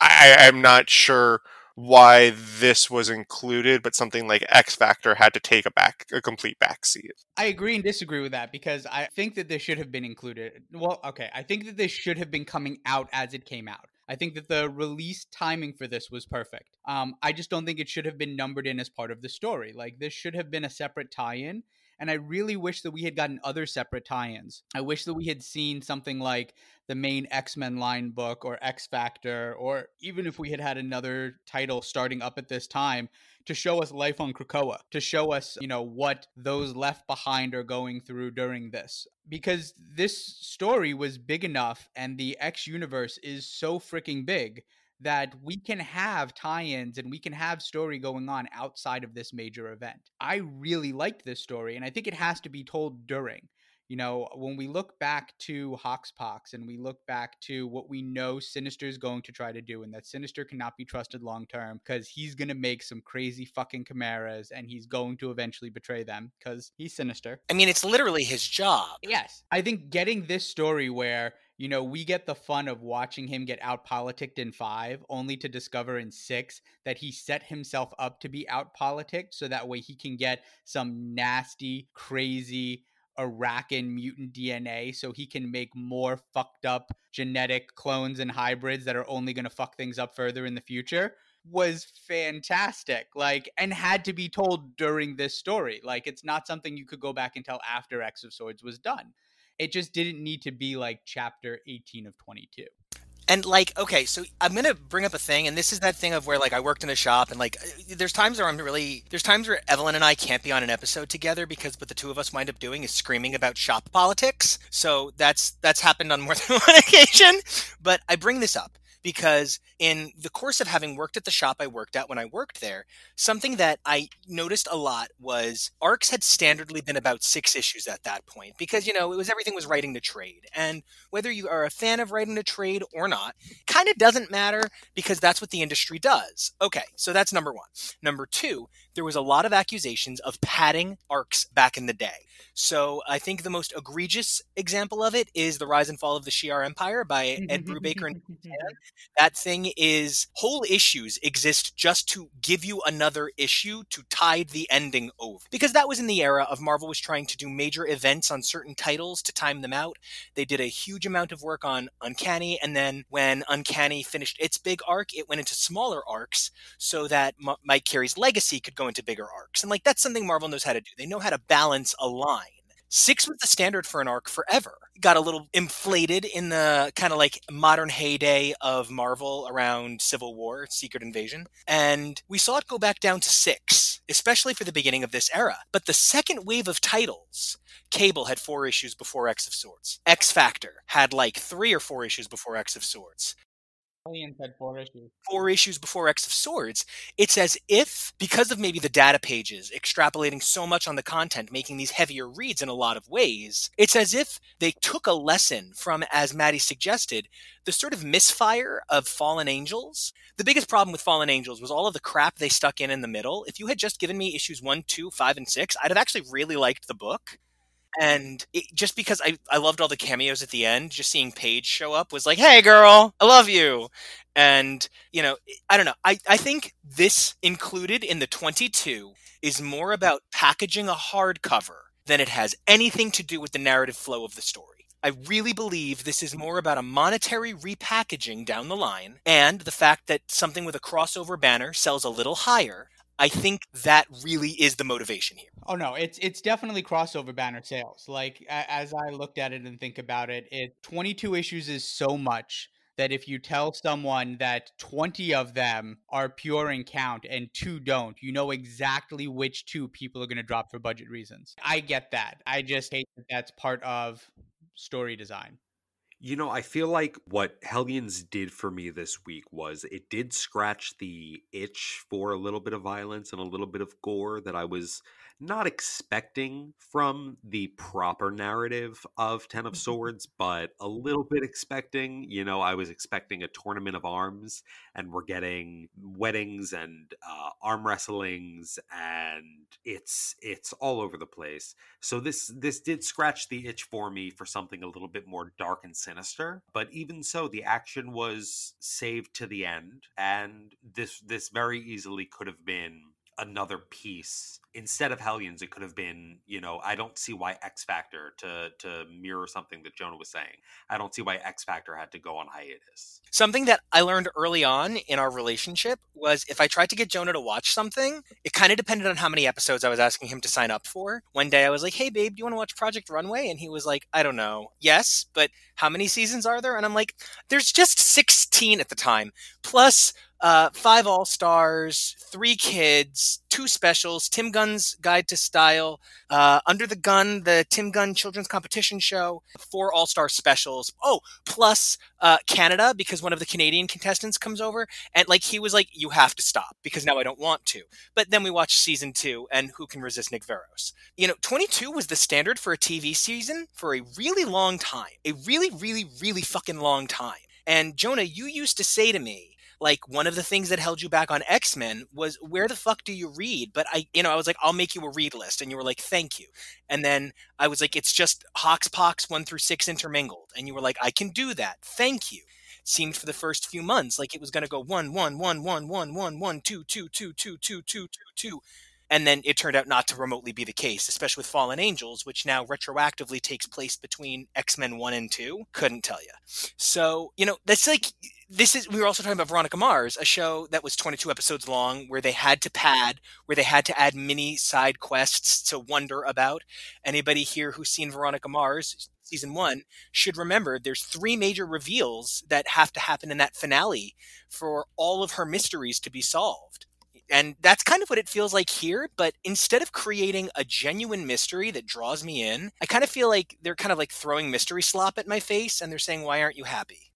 I, I'm not sure why this was included, but something like X Factor had to take a back a complete backseat.
I agree and disagree with that because I think that this should have been included. Well, okay, I think that this should have been coming out as it came out. I think that the release timing for this was perfect. Um, I just don't think it should have been numbered in as part of the story. Like this should have been a separate tie-in, and I really wish that we had gotten other separate tie-ins. I wish that we had seen something like the main X-Men line book or X Factor, or even if we had had another title starting up at this time to show us life on Krakoa, to show us, you know, what those left behind are going through during this. Because this story was big enough and the X universe is so freaking big that we can have tie-ins and we can have story going on outside of this major event. I really liked this story and I think it has to be told during you know, when we look back to HoXPoX and we look back to what we know Sinister is going to try to do, and that Sinister cannot be trusted long term because he's going to make some crazy fucking chimeras and he's going to eventually betray them because he's Sinister.
I mean, it's literally his job.
Yes. I think getting this story where you know, we get the fun of watching him get out politicked in five, only to discover in six that he set himself up to be out politicked so that way he can get some nasty, crazy, Arakan mutant DNA so he can make more fucked up genetic clones and hybrids that are only going to fuck things up further in the future was fantastic like and had to be told during this story. Like it's not something you could go back and tell after x of swords was done it just didn't need to be like chapter 18 of 22
and like, okay, so I'm gonna bring up a thing, and this is that thing of where like I worked in a shop, and like, uh, there's times where I'm really, there's times where Evelyn and I can't be on an episode together because what the two of us wind up doing is screaming about shop politics. So that's that's happened on more *laughs* than one occasion. But I bring this up because in the course of having worked at the shop I worked at when I worked there, something that I noticed a lot was arcs had standardly been about six issues at that point because, you know, it was everything was writing to trade. And whether you are a fan of writing to trade or not, kind of doesn't matter because that's what the industry does. Okay, so that's number one. Number two, there was a lot of accusations of padding arcs back in the day. So I think the most egregious example of it is The Rise and Fall of the Shi'ar Empire by Ed Brubaker and *laughs* that thing is whole issues exist just to give you another issue to tide the ending over. Because that was in the era of Marvel was trying to do major events on certain titles to time them out. They did a huge amount of work on Uncanny, and then when Uncanny finished its big arc, it went into smaller arcs so that M- Mike Carey's legacy could go into bigger arcs. And like that's something Marvel knows how to do. They know how to balance a line. Six was the standard for an arc forever. Got a little inflated in the kind of like modern heyday of Marvel around Civil War, Secret Invasion. And we saw it go back down to six, especially for the beginning of this era. But the second wave of titles, Cable had four issues before X of Swords. X Factor had like three or four issues before X of Swords.
Hellions had four issues.
four issues before X of Swords, it's as if, because of maybe the data pages extrapolating so much on the content, making these heavier reads in a lot of ways, it's as if they took a lesson from, as Maddie suggested, the sort of misfire of Fallen Angels. The biggest problem with Fallen Angels was all of the crap they stuck in in the middle. If you had just given me issues one, two, five, and six, I'd have actually really liked the book and it, just because I, I loved all the cameos at the end just seeing paige show up was like hey girl i love you. And you know i don't know i, I think this included in the 22 is more about packaging a hardcover than it has anything to do with the narrative flow of the story. I really believe this is more about a monetary repackaging down the line and the fact that something with a crossover banner sells a little higher I think that really is the motivation here.
Oh no, it's it's definitely crossover banner sales. Like as I looked at it and think about it, it 22 issues is so much that if you tell someone that 20 of them are pure in count and two don't, you know exactly which two people are going to drop for budget reasons. I get that. I just hate that that's part of story design.
You know, I feel like what Hellions did for me this week was it did scratch the itch for a little bit of violence and a little bit of gore that I was not expecting from the proper narrative of Ten of Swords, but a little bit expecting. You know, I was expecting a tournament of arms, and we're getting weddings and uh, arm wrestlings, and it's it's all over the place. So this this did scratch the itch for me for something a little bit more dark and sinister. But even so, the action was saved to the end, and this this very easily could have been another piece instead of hellions it could have been you know i don't see why x factor to to mirror something that jonah was saying i don't see why x factor had to go on hiatus
Something that I learned early on in our relationship was if I tried to get Jonah to watch something, it kind of depended on how many episodes I was asking him to sign up for. One day I was like, hey, babe, do you want to watch Project Runway? And he was like, I don't know. Yes, but how many seasons are there? And I'm like, there's just 16 at the time, plus uh, five All Stars, three kids, two specials, Tim Gunn's Guide to Style, uh, Under the Gun, the Tim Gunn Children's Competition Show, four All Star specials. Oh, plus uh, Canada because one of the Canadian contestants comes over and like he was like, "You have to stop because now I don't want to." But then we watched season two, and who can resist Nick Verreos? You know, 22 was the standard for a TV season for a really long time, a really, really, really fucking long time. And Jonah, you used to say to me, like one of the things that held you back on X-Men was where the fuck do you read? But I, you know, I was like, I'll make you a read list. And you were like, thank you. And then I was like, it's just HoXPoX one through six intermingled. And you were like, I can do that. Thank you. Seemed for the first few months like it was going to go one, one, one, one, one, one, one, two, two, two, two, two, two, two, two. And then it turned out not to remotely be the case, especially with Fallen Angels, which now retroactively takes place between X Men 1 and 2. Couldn't tell you. So, you know, that's like, this is, we were also talking about Veronica Mars, a show that was 22 episodes long where they had to pad, where they had to add mini side quests to wonder about. Anybody here who's seen Veronica Mars, season one, should remember there's three major reveals that have to happen in that finale for all of her mysteries to be solved and that's kind of what it feels like here but instead of creating a genuine mystery that draws me in i kind of feel like they're kind of like throwing mystery slop at my face and they're saying why aren't you happy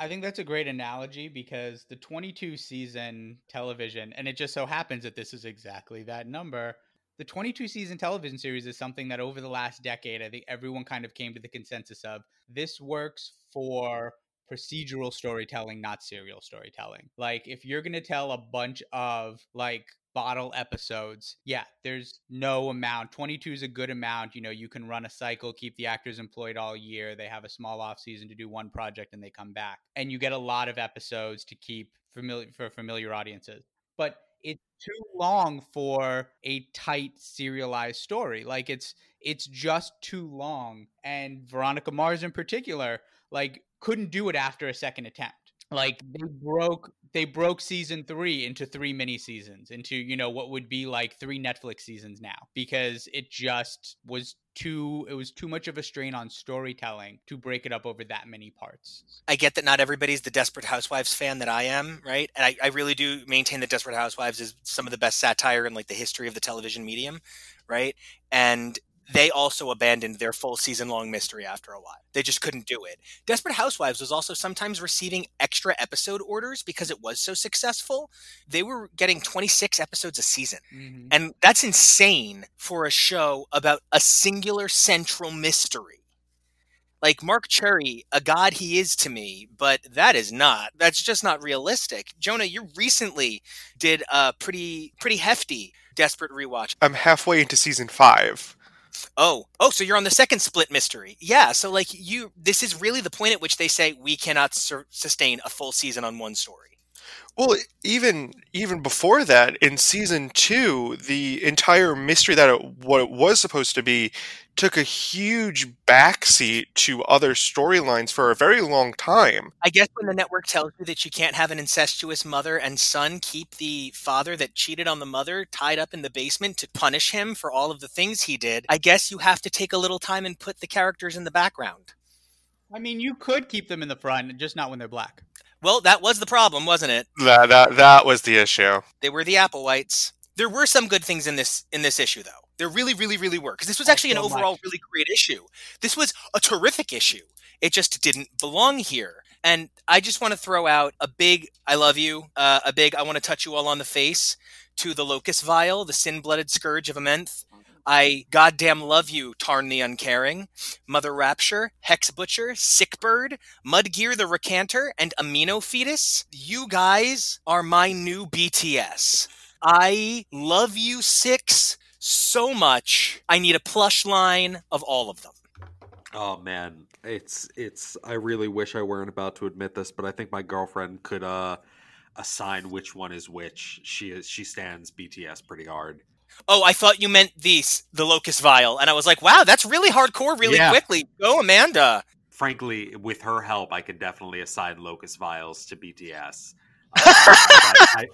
I think that's a great analogy because the 22 season television, and it just so happens that this is exactly that number. The 22 season television series is something that over the last decade, I think everyone kind of came to the consensus of this works for procedural storytelling, not serial storytelling. Like, if you're going to tell a bunch of like bottle episodes, yeah, there's no amount. 22 is a good amount. You know, you can run a cycle, keep the actors employed all year. They have a small off season to do one project and they come back. And you get a lot of episodes to keep familiar for familiar audiences. But it's too long for a tight serialized story. Like it's it's just too long. And Veronica Mars in particular, like couldn't do it after a second attempt. Like they broke they broke season three into three mini seasons, into you know what would be like three Netflix seasons now, because it just was too it was too much of a strain on storytelling to break it up over that many parts.
I get that not everybody's the Desperate Housewives fan that I am, right? And I, I really do maintain that Desperate Housewives is some of the best satire in like the history of the television medium, right? And they also abandoned their full season long mystery after a while. They just couldn't do it. Desperate Housewives was also sometimes receiving extra episode orders because it was so successful. They were getting 26 episodes a season.
Mhm.
And that's insane for a show about a singular central mystery. Like Marc Cherry, a god he is to me, but that is not. That's just not realistic. Jonah, you recently did a pretty pretty hefty desperate rewatch.
I'm halfway into season five.
Oh, oh, so you're on the second split mystery. Yeah, so like you this is really the point at which they say we cannot sur- sustain a full season on one story.
Well, even even before that, in season two, the entire mystery that it, what it was supposed to be took a huge backseat to other storylines for a very long time.
I guess when the network tells you that you can't have an incestuous mother and son keep the father that cheated on the mother tied up in the basement to punish him for all of the things he did, I guess you have to take a little time and put the characters in the background.
I mean, you could keep them in the front, just not when they're black.
Well, that was the problem, wasn't it?
That that that was the issue.
They were the Applewhites. There were some good things in this in this issue, though. There really, really, really were because this was actually an
so
overall
much.
really great issue. This was a terrific issue. It just didn't belong here. And I just want to throw out a big "I love you," uh, a big "I want to touch you all on the face" to the Locus Vile, the sin-blooded scourge of Amenth. I goddamn love you, Tarn the Uncaring, Mother Rapture, Hex Butcher, Sickbird, Mudgear the Recanter, and Amino Fetus. You guys are my new BTS. I love you six so much. I need a plush line of all of them.
Oh man, it's it's. I really wish I weren't about to admit this, but I think my girlfriend could uh assign which one is which. She is she stands BTS pretty hard.
Oh, I thought you meant the the Locus Vile, and I was like, wow, that's really hardcore, really
Yeah.
quickly. Go, Amanda.
Frankly, with her help, I could definitely assign Locus Viles to BTS. *laughs* Um, I,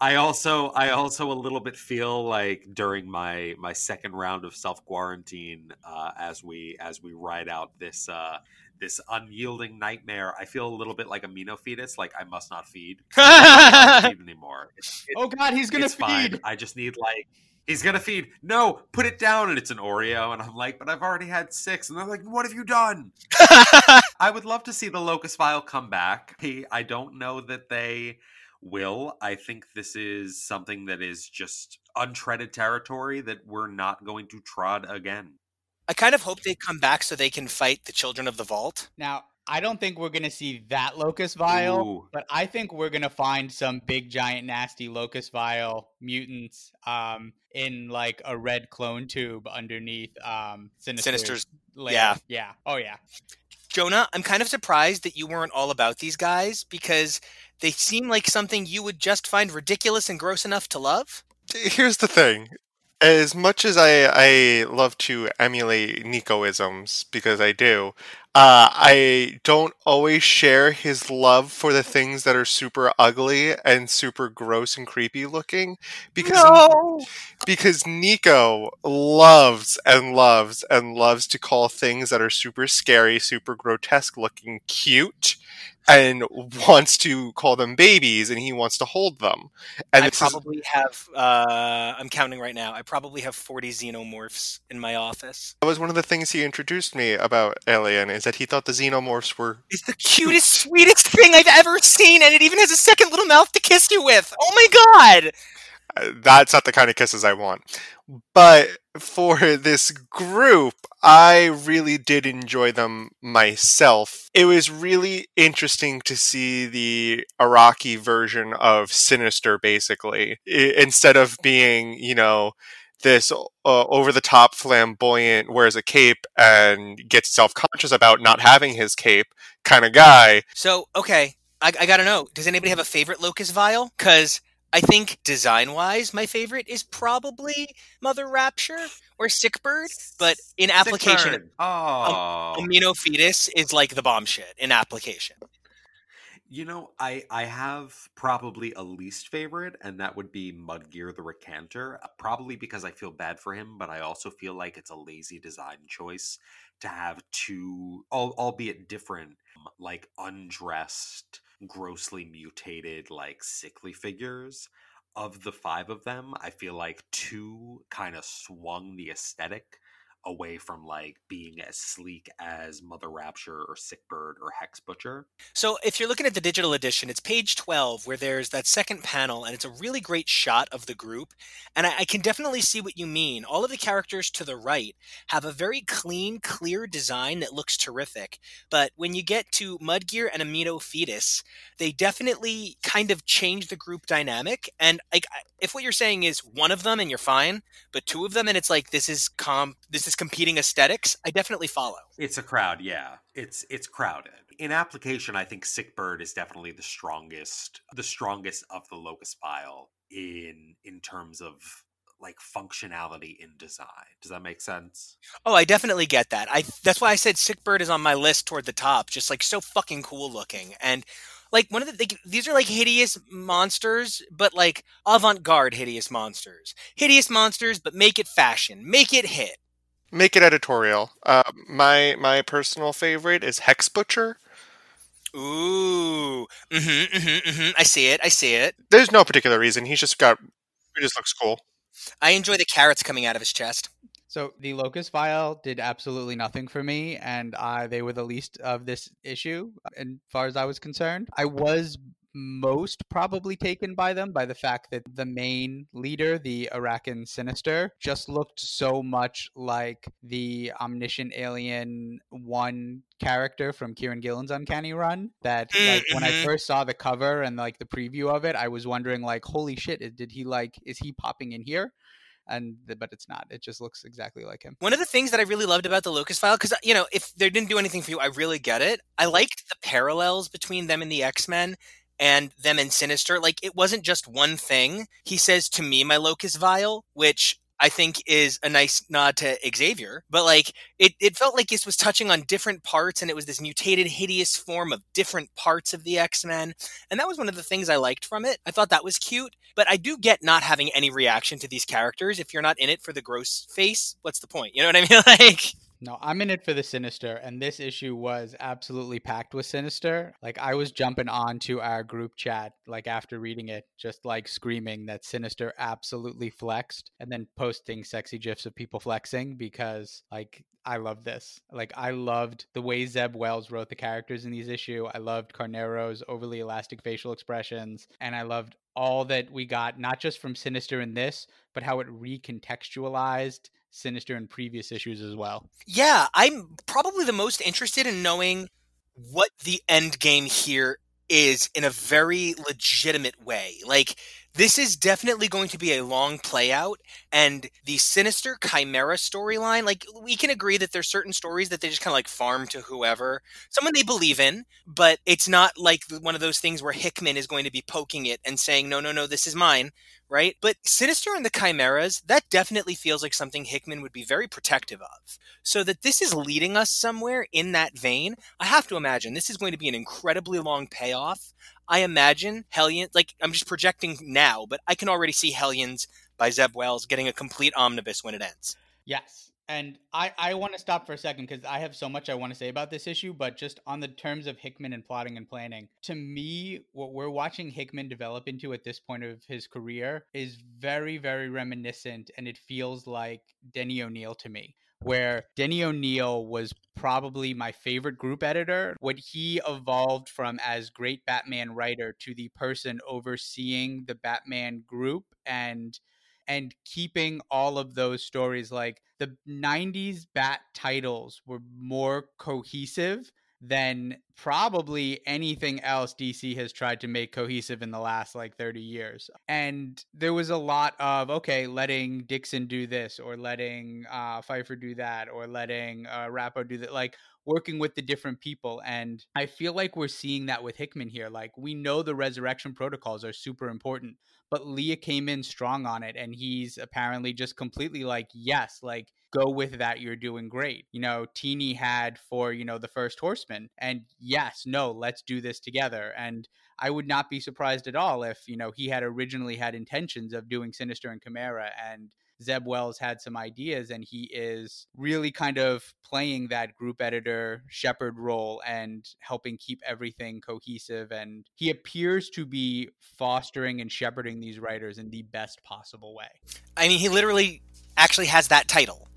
I also I also a little bit feel like during my my second round of self quarantine, uh, as we as we ride out this uh, this unyielding nightmare, I feel a little bit like a amino fetus. Like I must not feed, *laughs* feed anymore. It's, it's,
Oh God, he's gonna
it's fine.
feed.
I just need like he's gonna feed. No, put it down, and it's an Oreo, and I'm like, but I've already had six, and they're like, what have you done? *laughs* I would love to see the Locus Vile come back. I don't know that they will. I think this is something that is just untreaded territory that we're not going to trod again.
I kind of hope they come back so they can fight the Children of the Vault.
Now, I don't think we're gonna see that locus vile,
Ooh.
but I think we're gonna find some big, giant, nasty locus vile mutants um, in like a red clone tube underneath um, Sinister's.
Sinister's-
lair.
yeah.
yeah. Oh yeah.
Jonah, I'm kind of surprised that you weren't all about these guys because they seem like something you would just find ridiculous and gross enough to love.
Here's the thing. As much as I, I love to emulate Nicoisms, because I do, uh, I don't always share his love for the things that are super ugly and super gross and creepy looking. Because because Nico loves and loves and loves to call things that are super scary, super grotesque looking cute, and wants to call them babies, and he wants to hold them. And
I
this is-
probably have, uh, I'm counting right now, I probably have 40 xenomorphs in my office.
that was one of the things he introduced me about Alien is that he thought the xenomorphs were
It's the cutest, sweetest thing I've ever seen, and it even has a second little mouth to kiss you with. Oh my god!
That's not the kind of kisses I want. But for this group, I really did enjoy them myself. It was really interesting to see the Arakkii version of Sinister, basically, I- instead of being, you know, this uh, over the top flamboyant wears a cape and gets self conscious about not having his cape kind of guy.
So, okay, I, I gotta know, does anybody have a favorite Locus Vile? Because I think design wise, my favorite is probably Mother Rapture or Sickbird, but in application.
Oh,
Amino Fetus is like the bomb shit in application.
You know, I I have probably a least favorite, and that would be Mudgear the Recanter. uh, Probably because I feel bad for him, but I also feel like it's a lazy design choice to have two, albeit different, like undressed, grossly mutated, like sickly figures. Of the five of them, I feel like two kind of swung the aesthetic away from like being as sleek as Mother Rapture or Sick Bird or Hex Butcher.
So if you're looking at the digital edition, it's page 12 where there's that second panel and it's a really great shot of the group. And I, I can definitely see what you mean. All of the characters to the right have a very clean, clear design that looks terrific. But when you get to Mudgear and Amino Fetus, they definitely kind of change the group dynamic. And like if what you're saying is one of them and you're fine, but two of them and it's like this is comp this is competing aesthetics, I definitely follow.
It's a crowd, yeah. It's it's crowded. In application, I think Sick Bird is definitely the strongest the strongest of the locus vile in in terms of like functionality in design. Does that make sense?
Oh, I definitely get that. I that's why I said Sick Bird is on my list toward the top. Just like so fucking cool looking and like one of the they, these are like hideous monsters, but like avant-garde hideous monsters. Hideous monsters, but make it fashion, make it hit.
Make it editorial. Uh, my my personal favorite is Hex Butcher.
Ooh, mm-hmm, mm-hmm, mm-hmm. I see it. I see it.
There's no particular reason. He's just got. He just looks cool.
I enjoy the carrots coming out of his chest.
So the locus vile did absolutely nothing for me, and I they were the least of this issue, as far as I was concerned. I was most probably taken by them by the fact that the main leader, the Arakan Sinister, just looked so much like the omniscient alien one character from Kieron Gillen's Uncanny Run that like when I
Mhm.
first saw the cover and like the preview of it, I was wondering like, holy shit, did he like is he popping in here? And th- but it's not. It just looks exactly like him.
One of the things that I really loved about the Locus Vile, because you know, if they didn't do anything for you, I really get it. I liked the parallels between them and the X Men and them and Sinister. Like it wasn't just one thing. He says to me, my Locus Vile, which I think is a nice nod to Xavier, but like it, it felt like this was touching on different parts and it was this mutated, hideous form of different parts of the X Men. And that was one of the things I liked from it. I thought that was cute, but I do get not having any reaction to these characters. If you're not in it for the gross face, what's the point? You know what I mean? *laughs* Like,
No, I'm in it for the Sinister, and this issue was absolutely packed with Sinister. Like I was jumping on to our group chat, like after reading it, just like screaming that Sinister absolutely flexed, and then posting sexy gifs of people flexing because like I love this. Like I loved the way Zeb Wells wrote the characters in these issue. I loved Carnero's overly elastic facial expressions, and I loved all that we got, not just from Sinister in this, but how it recontextualized Sinister in previous issues as well.
yeah, I'm probably the most interested in knowing what the end game here is in a very legitimate way. Like, this is definitely going to be a long play out, and the Sinister Chimera storyline, like, we can agree that there's certain stories that they just kind of like farm to whoever, someone they believe in, but it's not like one of those things where Hickman is going to be poking it and saying, no, no, no, this is mine. right? But Sinister and the Chimeras, that definitely feels like something Hickman would be very protective of. So that this is leading us somewhere in that vein, I have to imagine this is going to be an incredibly long payoff. I imagine Hellion, like I'm just projecting now, but I can already see Hellions by Zeb Wells getting a complete omnibus when it ends.
Yes. And I, I want to stop for a second because I have so much I want to say about this issue, but just on the terms of Hickman and plotting and planning, to me, what we're watching Hickman develop into at this point of his career is very, very reminiscent, and it feels like Denny O'Neil to me. Where Denny O'Neil was probably my favorite group editor. What he evolved from as great Batman writer to the person overseeing the Batman group and and keeping all of those stories like the 90s bat titles were more cohesive than probably anything else DC has tried to make cohesive in the last like 30 years. And there was a lot of, okay, letting Dixon do this or letting uh, Pfeiffer do that or letting uh, Rappo do that. Like, working with the different people. And I feel like we're seeing that with Hickman here. Like, we know the resurrection protocols are super important, but Leah came in strong on it. And he's apparently just completely like, yes, like, go with that. You're doing great. You know, Tini had for, you know, the first horseman. And yes, no, let's do this together. And I would not be surprised at all if, you know, he had originally had intentions of doing Sinister and Chimera and Zeb Wells had some ideas and he is really kind of playing that group editor shepherd role and helping keep everything cohesive and he appears to be fostering and shepherding these writers in the best possible way.
I mean, he literally actually has that title.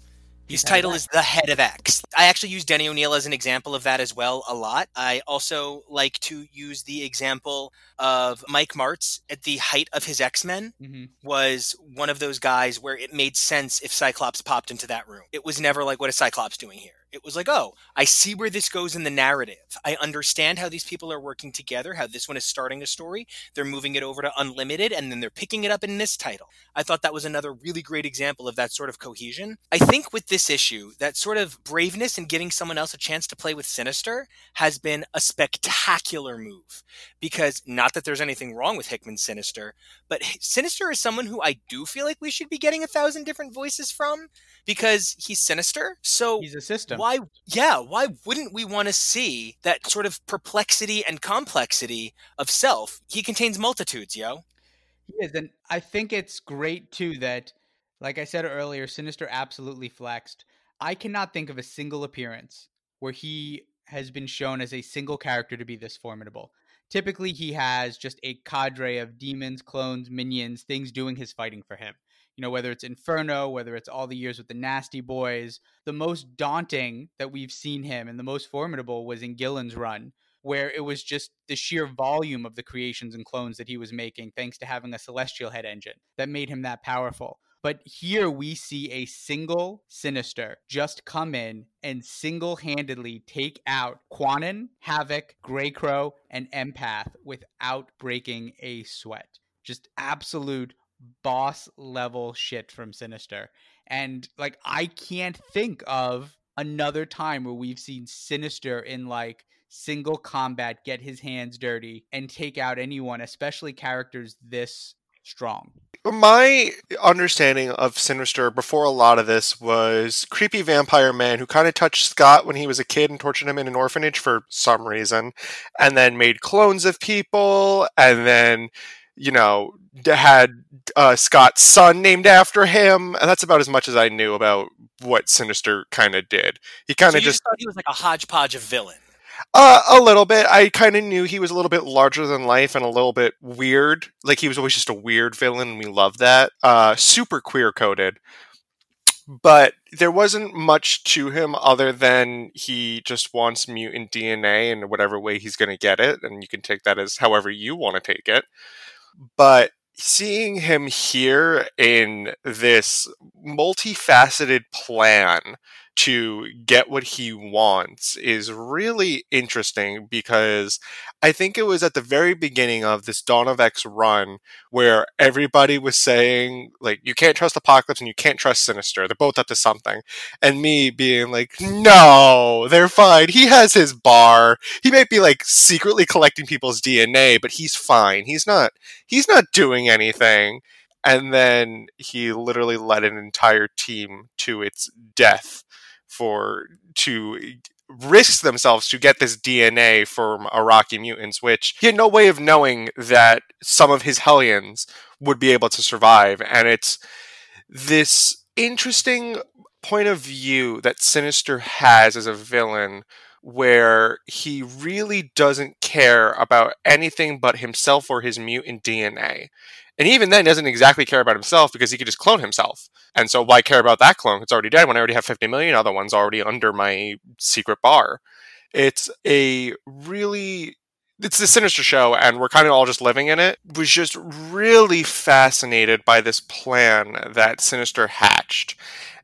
His title is the head of X. I actually use Denny O'Neil as an example of that as well a lot. I also like to use the example of Mike Marts at the height of his X Men
hmm
was one of those guys where it made sense if Cyclops popped into that room. It was never like, what is Cyclops doing here? It was like, oh, I see where this goes in the narrative. I understand how these people are working together, how this one is starting a story. They're moving it over to Unlimited, and then they're picking it up in this title. I thought that was another really great example of that sort of cohesion. I think with this issue, that sort of braveness in giving someone else a chance to play with Sinister has been a spectacular move. Because not that there's anything wrong with Hickman Sinister, but Sinister is someone who I do feel like we should be getting a thousand different voices from because he's sinister. So
He's a system.
Why yeah, why wouldn't we want to see that sort of perplexity and complexity of self? He contains multitudes, yo.
He is, and I think it's great too that, like I said earlier, Sinister absolutely flexed. I cannot think of a single appearance where he has been shown as a single character to be this formidable. Typically, he has just a cadre of demons, clones, minions, things doing his fighting for him. You know, whether it's Inferno, whether it's all the years with the Nasty Boys. The most daunting that we've seen him and the most formidable was in Gillen's run, where it was just the sheer volume of the creations and clones that he was making, thanks to having a celestial head engine that made him that powerful. But here we see a single sinister just come in and single handedly take out Kwannon, Havoc, Grey Crow, and Empath without breaking a sweat. Just absolute boss level shit from Sinister. And like, I can't think of another time where we've seen Sinister in like single combat get his hands dirty and take out anyone, especially characters this strong.
My understanding of Sinister before a lot of this was creepy vampire man who kind of touched Scott when he was a kid and tortured him in an orphanage for some reason, and then made clones of people, and then you know had uh, Scott's son named after him, and that's about as much as I knew about what Sinister kind of did. He kind of
you
just
just thought he was like a hodgepodge of villain.
uh, a little bit. I kind of knew he was a little bit larger than life and a little bit weird. Like he was always just a weird villain, and we love that. Uh, super queer coded, but there wasn't much to him other than he just wants mutant DNA in whatever way he's going to get it, and you can take that as however you want to take it. But seeing him here in this multifaceted plan to get what he wants is really interesting because I think it was at the very beginning of this Dawn of X run where everybody was saying, like, you can't trust Apocalypse and you can't trust Sinister. They're both up to something. And me being like, no, they're fine. He has his bar. He might be like secretly collecting people's DNA, but he's fine. He's not he's not doing anything. And then he literally led an entire team to its death for to risk themselves to get this DNA from Arakkii mutants, which he had no way of knowing that some of his Hellions would be able to survive. And it's this interesting point of view that Sinister has as a villain where he really doesn't care about anything but himself or his mutant DNA. And even then, doesn't exactly care about himself because he could just clone himself. And so, why care about that clone? It's already dead when I already have 50 million other ones already under my secret bar. It's a really. It's the Sinister show, and we're kind of all just living in it. Was just really fascinated by this plan that Sinister hatched.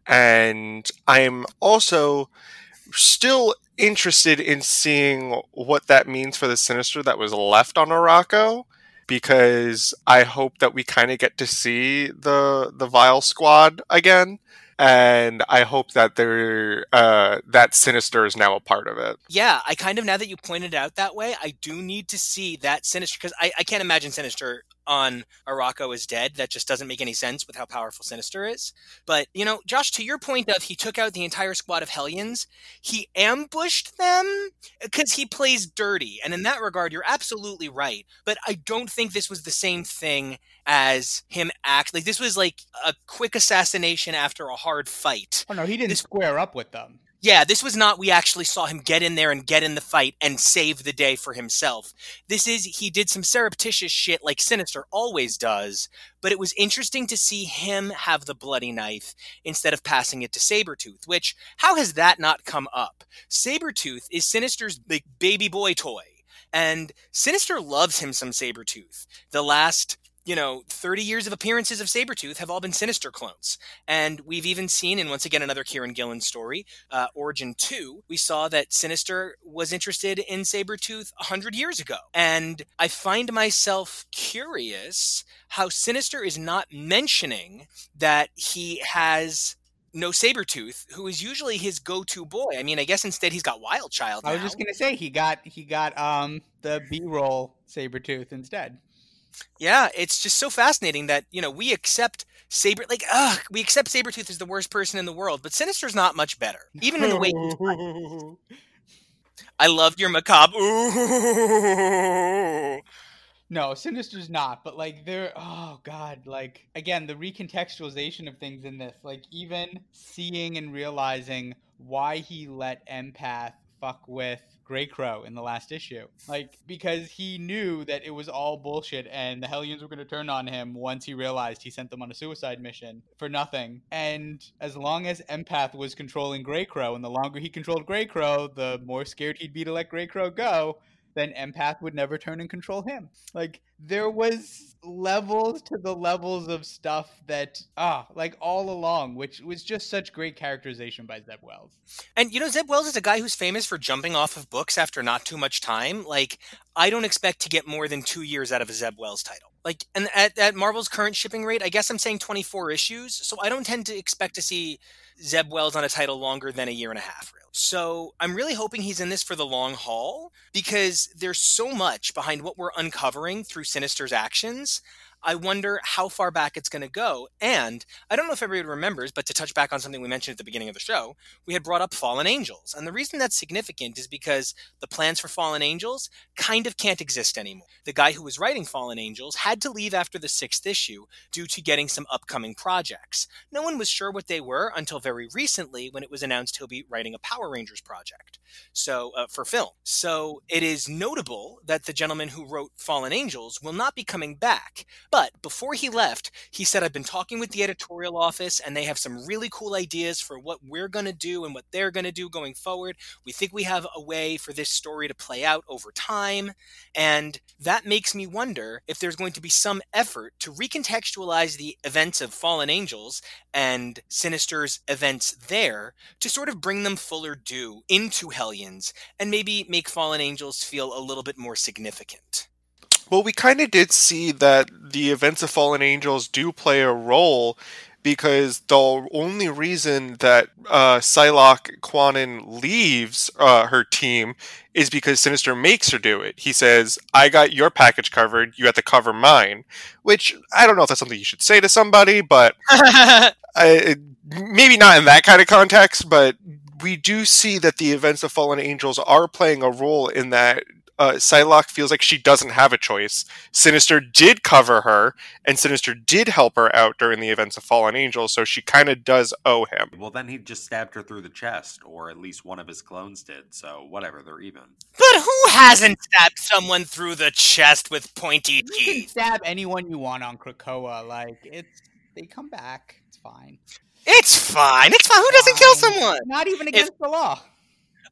And I'm also still interested in seeing what that means for the Sinister that was left on Arakko because I hope that we kind of get to see the the Vile Squad again, and I hope that they're uh, that Sinister is now a part of it.
Yeah, I kind of now that you pointed it out that way, I do need to see that Sinister because I, I can't imagine Sinister on Arakko is dead. That just doesn't make any sense with how powerful Sinister is. But you know, Josh, to your point of he took out the entire squad of Hellions, he ambushed them because he plays dirty, and in that regard, you're absolutely right. But I don't think this was the same thing as him act like this was like a quick assassination after a hard fight.
Oh no, he didn't
This-
square up with them.
Yeah, this was not we actually saw him get in there and get in the fight and save the day for himself. This is he did some surreptitious shit like Sinister always does, but it was interesting to see him have the bloody knife instead of passing it to Sabretooth, which how has that not come up? Sabretooth is Sinister's like baby boy toy. And Sinister loves him some Sabretooth. The last you know, 30 years of appearances of Sabretooth have all been Sinister clones. And we've even seen, in once again, another Kieron Gillen story, uh, Origin 2, we saw that Sinister was interested in Sabretooth 100 years ago. And I find myself curious how Sinister is not mentioning that he has no Sabretooth, who is usually his go-to boy. I mean, I guess instead he's got Wild Child.
I was just gonna say he got he got um the B roll Sabretooth instead.
Yeah, it's just so fascinating that, you know, we accept Saber like ugh, we accept Sabretooth as the worst person in the world, but Sinister's not much better. Even in the way he's *laughs* I loved your macabre. Ooh.
No, Sinister's not, but like they're oh god, like again, the recontextualization of things in this, like even seeing and realizing why he let Empath fuck with Grey Crow in the last issue. Like because he knew that it was all bullshit and the Hellions were going to turn on him once he realized he sent them on a suicide mission for nothing. And as long as Empath was controlling Grey Crow and the longer he controlled Grey Crow, the more scared he'd be to let Grey Crow go then empath would never turn and control him like there was levels to the levels of stuff that ah like all along which was just such great characterization by zeb wells
And you know, Zeb Wells is a guy who's famous for jumping off of books after not too much time. Like, I don't expect to get more than two years out of a Zeb Wells title. Like, and at, at Marvel's current shipping rate, I guess I'm saying 24 issues. So I don't tend to expect to see Zeb Wells on a title longer than a year and a half, really. So I'm really hoping he's in this for the long haul because there's so much behind what we're uncovering through Sinister's actions. I wonder how far back it's going to go. And I don't know if everybody remembers, but to touch back on something we mentioned at the beginning of the show, we had brought up Fallen Angels. And the reason that's significant is because the plans for Fallen Angels kind of can't exist anymore. The guy who was writing Fallen Angels had to leave after the sixth issue due to getting some upcoming projects. No one was sure what they were until very recently when it was announced he'll be writing a Power Rangers project. So, uh, for film. So, it is notable that the gentleman who wrote Fallen Angels will not be coming back. But before he left, he said, I've been talking with the editorial office and they have some really cool ideas for what we're going to do and what they're going to do going forward. We think we have a way for this story to play out over time. And that makes me wonder if there's going to be some effort to recontextualize the events of Fallen Angels and Sinister's events there to sort of bring them fuller due into Hellions and maybe make Fallen Angels feel a little bit more significant.
Well, we kind of did see that the events of Fallen Angels do play a role because the only reason that uh, Psylocke Kwannon leaves uh, her team is because Sinister makes her do it. He says, I got your package covered, you have to cover mine. Which, I don't know if that's something you should say to somebody, but *laughs* I, it- maybe not in that kind of context, but we do see that the events of Fallen Angels are playing a role in that uh, Psylocke feels like she doesn't have a choice. Sinister did cover her, and Sinister did help her out during the events of Fallen Angel, so she kind of does owe him.
Well, then he just stabbed her through the chest, or at least one of his clones did. So whatever, they're even.
But who hasn't stabbed someone through the chest with pointy teeth?
you can stab anyone you want on krakoa like it's they come back it's fine
It's fine. It's fine. Who doesn't kill someone?
not even against the law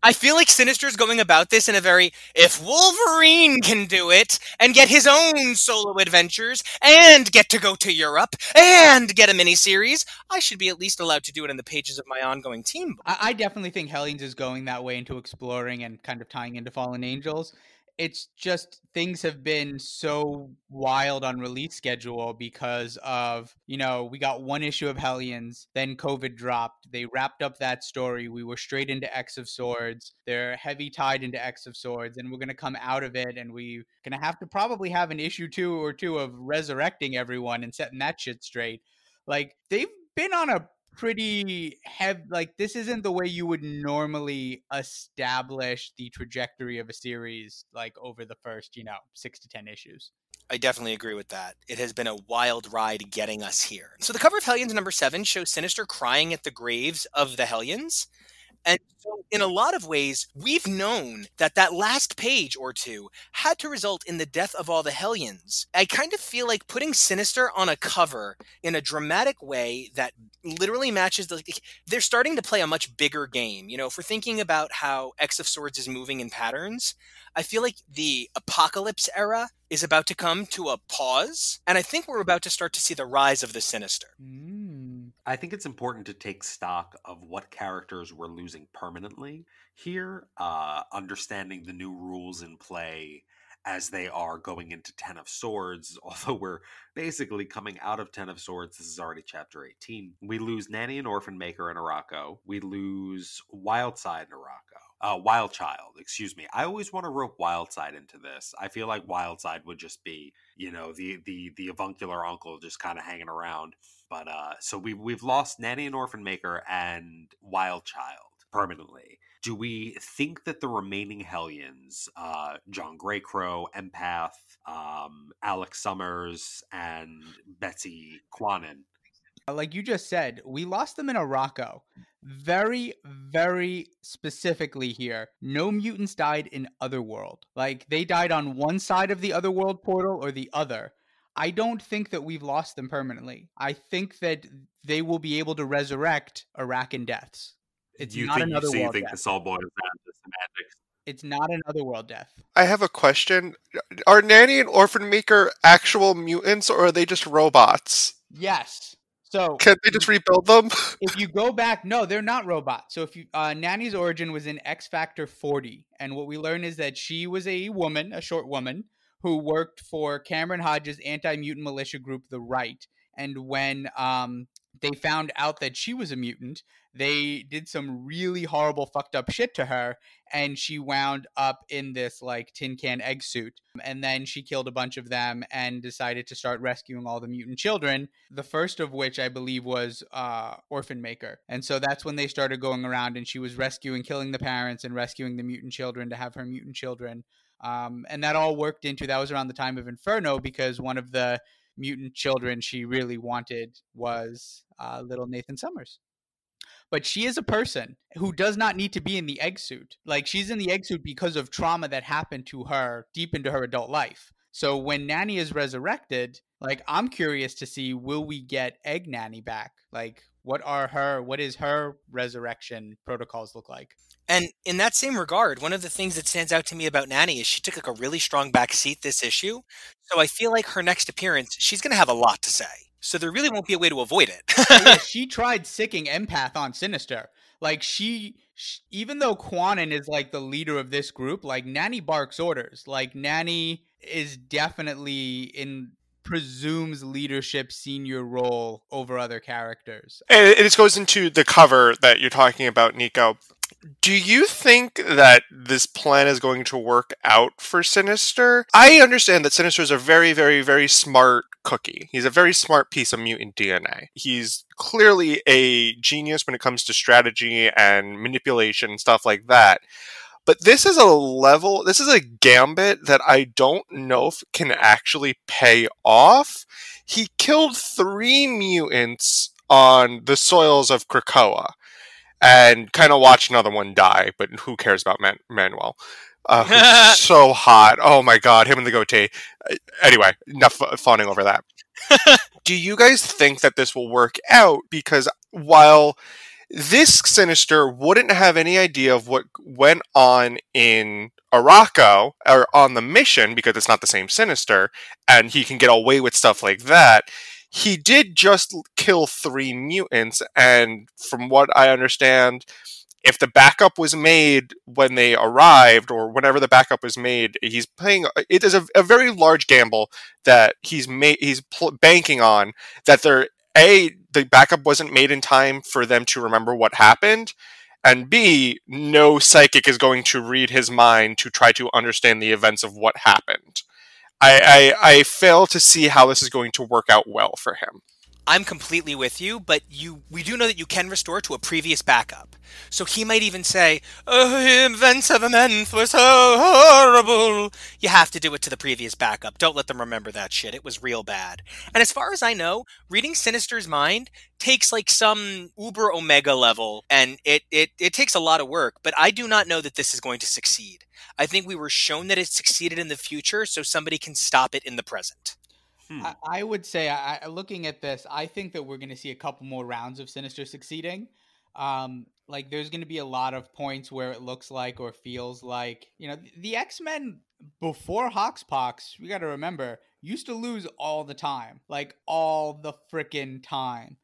I feel like Sinister's going about this in a very if Wolverine can do it and get his own solo adventures and get to go to Europe and get a miniseries, I should be at least allowed to do it in the pages of my ongoing team.
I, I definitely think Hellions is going that way into exploring and kind of tying into Fallen Angels. It's just things have been so wild on release schedule because of, you know, we got one issue of Hellions, then COVID dropped. They wrapped up that story. We were straight into X of Swords. They're heavy tied into X of Swords, and we're going to come out of it and we're going to have to probably have an issue two or two of resurrecting everyone and setting that shit straight. Like, they've been on a pretty heavy like this isn't the way you would normally establish the trajectory of a series like over the first you know six to ten issues
I definitely agree with that. It has been a wild ride getting us here. So the cover of Hellions number seven shows Sinister crying at the graves of the Hellions. And So, in a lot of ways, we've known that that last page or two had to result in the death of all the Hellions. I kind of feel like putting Sinister on a cover in a dramatic way that literally matches the. They're starting to play a much bigger game. You know, if we're thinking about how X of Swords is moving in patterns, I feel like the apocalypse era is about to come to a pause, and I think we're about to start to see the rise of the Sinister.
Mm.
I think it's important to take stock of what characters we're losing permanently here, uh, understanding the new rules in play as they are going into Ten of Swords, *laughs* although we're basically coming out of Ten of Swords. This is already chapter 18. We lose Nanny and Orphan Maker in Arakko. We lose Wildside in Arakko. Uh, Wild Child, excuse me. I always want to rope Wildside into this. I feel like Wildside would just be, you know, the the the avuncular uncle just kind of hanging around. But uh, so we we've lost Nanny and Orphan Maker and Wild Child permanently. Do we think that the remaining Hellions, uh, John Greycrow, Empath, um, Alex Summers, and Betsy Kwannon, Uh,
like you just said, we lost them in Arakko. Very, very specifically here, no mutants died in Otherworld. Like they died on one side of the Otherworld portal or the other. I don't think that we've lost them permanently. I think that they will be able to resurrect Arakan deaths. It's
you
not
think,
another
so you
world
think
death.
this all boils down to semantics?
It's not another world death.
I have a question. Are Nanny and Orphan Maker actual mutants or are they just robots?
Yes. So
Can they just rebuild them? *laughs*
if you go back, no, they're not robots. So if you uh, Nanny's origin was in X Factor 40, and what we learn is that she was a woman, a short woman, who worked for Cameron Hodge's anti-mutant militia group, the Right. And when um, they found out that she was a mutant, they did some really horrible, fucked up shit to her, and she wound up in this like tin can egg suit. And then she killed a bunch of them and decided to start rescuing all the mutant children. The first of which I believe was uh, Orphan Maker. And so that's when they started going around, and she was rescuing, killing the parents, and rescuing the mutant children to have her mutant children. Um, and that all worked into that was around the time of Inferno because one of the mutant children she really wanted was uh, little Nathan Summers. But she is a person who does not need to be in the egg suit. Like she's in the egg suit because of trauma that happened to her deep into her adult life. So when Nanny is resurrected, like I'm curious to see will we get Egg Nanny back? Like what are her what is her resurrection protocols look like?
And in that same regard, one of the things that stands out to me about Nanny is she took like a really strong back seat this issue. So I feel like her next appearance, she's going to have a lot to say. So there really won't be a way to avoid it.
Oh, yeah, *laughs* she tried sicking empath on Sinister. Like she, sh even though Kwannon is like the leader of this group, like Nanny barks orders. Like Nanny is definitely in presumes leadership senior role over other characters.
And it it goes into the cover that you're talking about, Nico. Do you think that this plan is going to work out for Sinister? I understand that Sinister is a very, very, very smart cookie. He's a very smart piece of mutant DNA. He's clearly a genius when it comes to strategy and manipulation, and stuff like that. But this is a level, this is a gambit that I don't know if can actually pay off. He killed three mutants on the soils of Krakoa and kind of watch another one die, but who cares about Man- Manuel? Uh, who's *laughs* so hot. Oh my god, him and the goatee. Uh, Anyway, enough fawning over that. *laughs* Do you guys think that this will work out? Because while this Sinister wouldn't have any idea of what went on in Arakko or on the mission because it's not the same Sinister, and he can get away with stuff like that. He did just kill three mutants, and from what I understand, if the backup was made when they arrived or whenever the backup was made, he's playing. It is a, a very large gamble that he's. He's pl- banking on that there a the backup wasn't made in time for them to remember what happened, and b no psychic is going to read his mind to try to understand the events of what happened. I, I I fail to see how this is going to work out well for him.
I'm completely with you, but you we do know that you can restore to a previous backup. So he might even say, "Oh, events of a month were so horrible." You have to do it to the previous backup. Don't let them remember that shit. It was real bad. And as far as I know, reading Sinister's mind takes like some uber omega level and it, it it takes a lot of work but i do not know that this is going to succeed i think we were shown that it succeeded in the future so somebody can stop it in the present
Hmm.
I, I would say, I, looking at this, I think that we're going to see a couple more rounds of Sinister succeeding. Um, like, there's going to be a lot of points where it looks like or feels like, you know, the X Men before Hoxpox, we got to remember, used to lose all the time, like all the freaking time.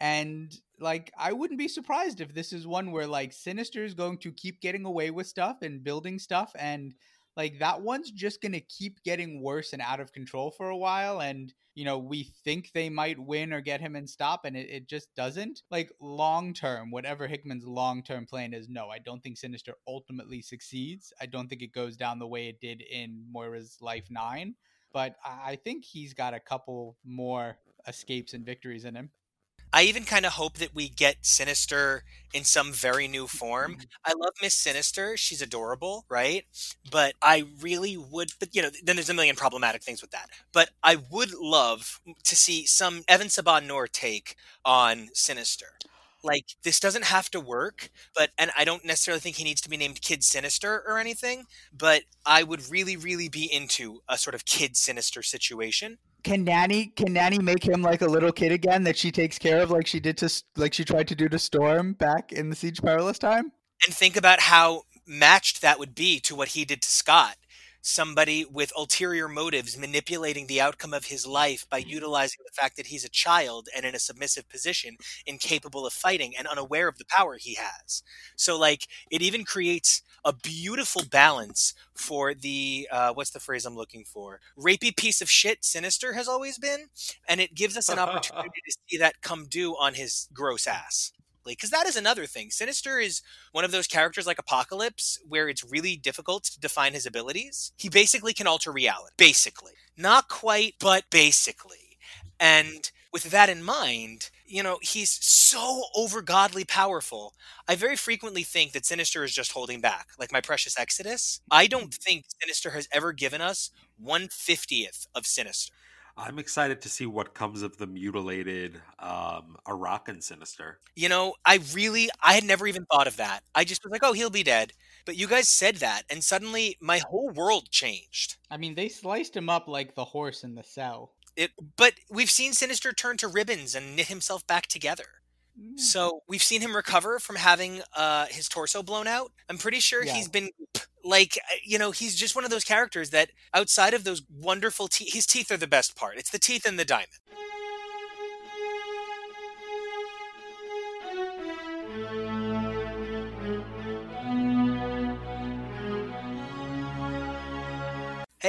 And like, I wouldn't be surprised if this is one where like Sinister is going to keep getting away with stuff and building stuff and like that one's just going to keep getting worse and out of control for a while and you know we think they might win or get him and stop and it, it just doesn't. Like long term whatever hickman's long term plan is no i don't think sinister ultimately succeeds. I don't think it goes down the way it did in moira's life 9 but i I think he's got a couple more escapes and victories in him
I even kind of hope that we get Sinister in some very new form. Mm-hmm. I love Miss Sinister; she's adorable, right? But I really would. But you know, then there's a million problematic things with that. But I would love to see some Evan Sabahnur take on Sinister. Like this doesn't have to work, but and I don't necessarily think he needs to be named Kid Sinister or anything. But I would really, really be into a sort of Kid Sinister situation.
Can nanny can nanny make him like a little kid again that she takes care of like she did to like she tried to do to storm back in the siege perilous time
and think about how matched that would be to what he did to Scott. Somebody with ulterior motives manipulating the outcome of his life by utilizing the fact that he's a child and in a submissive position, incapable of fighting and unaware of the power he has. So, like, it even creates a beautiful balance for the uh, what's the phrase I'm looking for? Rapey piece of shit Sinister has always been, and it gives us an opportunity *laughs* to see that come due on his gross ass because that is another thing. Sinister is one of those characters like Apocalypse where it's really difficult to define his abilities. He basically can alter reality. Basically. Not quite, but basically. And with that in mind, you know, he's so overgodly powerful. I very frequently think that Sinister is just holding back, like my precious Exodus. I don't mm. think Sinister has ever given us one fiftieth of Sinister.
I'm excited to see what comes of the mutilated um, Arakan Sinister.
You know, I really, I had never even thought of that. I just was like, oh, he'll be dead. But you guys said that, and suddenly my whole world changed.
i mean they sliced him up like the horse in the cell
It, but we've seen Sinister turn to ribbons and knit himself back together.
Mm.
So we've seen him recover from having uh, his torso blown out. I'm pretty sure
Yeah.
he's been like, uh, you know, he's just one of those characters that outside of those wonderful teeth, his teeth are the best part. It's the teeth and the diamond.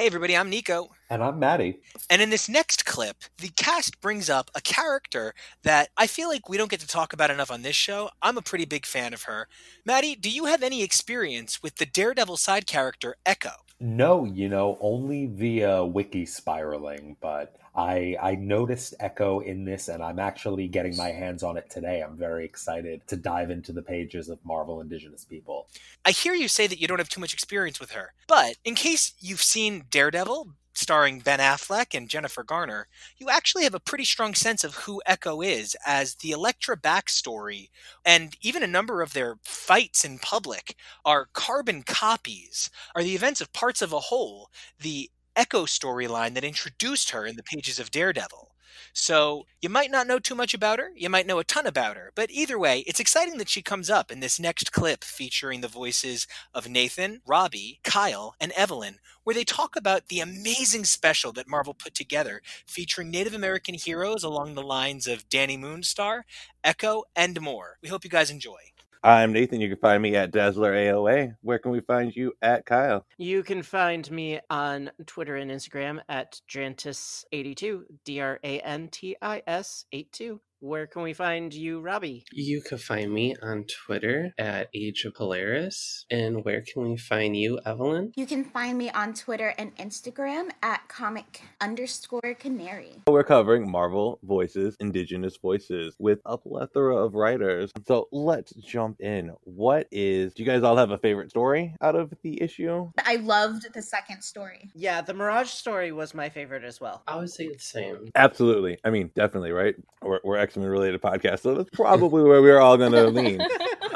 Hey, everybody, I'm Nico.
And I'm Maddie.
And in this next clip, the cast brings up a character that I feel like we don't get to talk about enough on this show. I'm a pretty big fan of her. Maddie, do you have any experience with the Daredevil side character Echo?
No, you know, only via wiki spiraling, but I I noticed Echo in this and I'm actually getting my hands on it today. I'm very excited to dive into the pages of Marvel Indigenous People.
I hear you say that you don't have too much experience with her, but in case you've seen Daredevil, starring Ben Affleck and Jennifer Garner, you actually have a pretty strong sense of who Echo is, as the Elektra backstory and even a number of their fights in public are carbon copies, are the events of parts of a whole, the Echo storyline that introduced her in the pages of Daredevil. So you might not know too much about her, you might know a ton about her, but either way, it's exciting that she comes up in this next clip featuring the voices of Nathan, Robbie, Kyle, and Evelyn, where they talk about the amazing special that Marvel put together featuring Native American heroes along the lines of Danny Moonstar, Echo, and more. We hope you guys enjoy.
I'm Nathan. You can find me at Dazzler AOA. Where can we find you at Kyle?
You can find me on Twitter and Instagram at Drantis82, D R A N T I S 82. Where can we find you, Robbie?
You can find me on Twitter at Age of Polaris. And where can we find you, Evelyn?
You can find me on Twitter and Instagram at comic underscore canary.
We're covering Marvel voices, indigenous voices, with a plethora of writers. So let's jump in. What is, do you guys all have a favorite story out of the issue?
I loved the second story.
Yeah, the Mirage story was my favorite as well.
I would say the same.
Absolutely. I mean, definitely, right? We're, we're X Men related podcast, so that's probably where we're all going *laughs* to lean.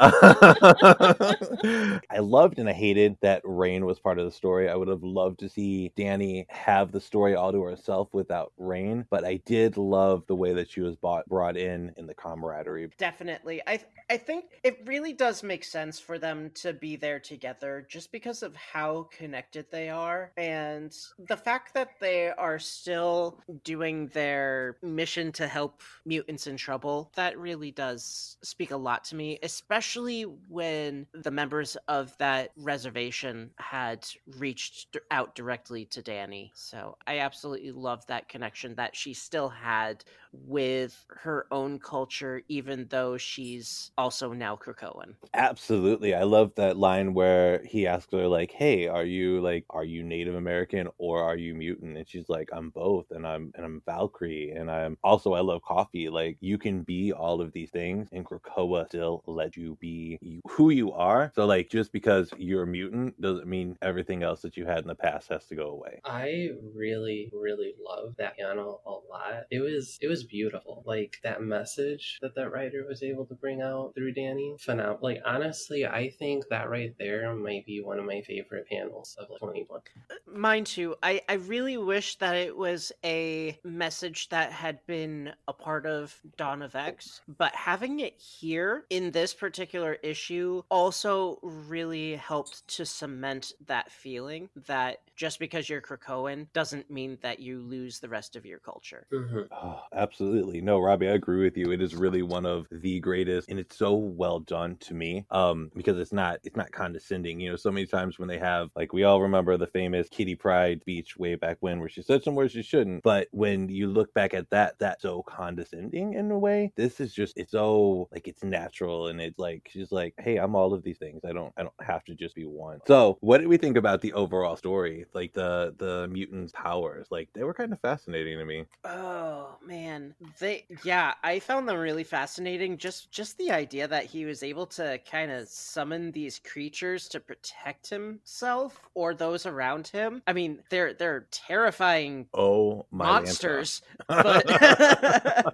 *laughs* I loved and I hated that Rain was part of the story. I would have loved to see Danny have the story all to herself without Rain, but I did love the way that she was bought, brought in in the camaraderie.
Definitely. I I think it really does make sense for them to be there together just because of how connected they are and the fact that they are still doing their mission to help mutants in trouble. That really does speak a lot to me, especially when the members of that reservation had reached out directly to Danny. So I absolutely love that connection that she still had with her own culture, even though she's also now Krakoan.
Absolutely. I love that line where he asks her like, "Hey, are you like are you Native American or are you mutant?" And she's like, "I'm both and I'm and I'm Valkyrie and I'm also I love coffee. Like you can be all of these things and Krakoa still let you be you, who you are. So like just because you're a mutant doesn't mean everything else that you had in the past has to go away."
I really, really love that panel a lot. It was it was beautiful. Like that message that that writer was able to bring out through Danny. Phenom- like honestly, I think that right there might be one of my favorite panels of like 2020.
Uh, mine too. I, I really wish that it was a message that had been a part of Dawn of X, but having it here in this particular issue also really helped to cement that feeling that just because you're Krakoan doesn't mean that you lose the rest of your culture.
Oh, absolutely. No, Robbie, I agree with you. It is really one of the greatest and it's so well done to me. Um, because it's not it's not condescending. You know, so many times when they have like we all remember the famous Kitty Pryde speech way back when where she said some words she shouldn't. But when you look back at that, that's so condescending in a way. This is just it's so like it's natural and it's like she's like, Hey, I'm all of these things. I don't I don't have to just be one. So what did we think about the overall story? Like the the mutants' powers? Like they were kind of fascinating to me.
Oh man, they yeah, I found them really fascinating. Just just the idea that he was able to kind of summon these creatures to protect himself or those around him. I mean, they're they're terrifying
Oh my
monsters, but *laughs*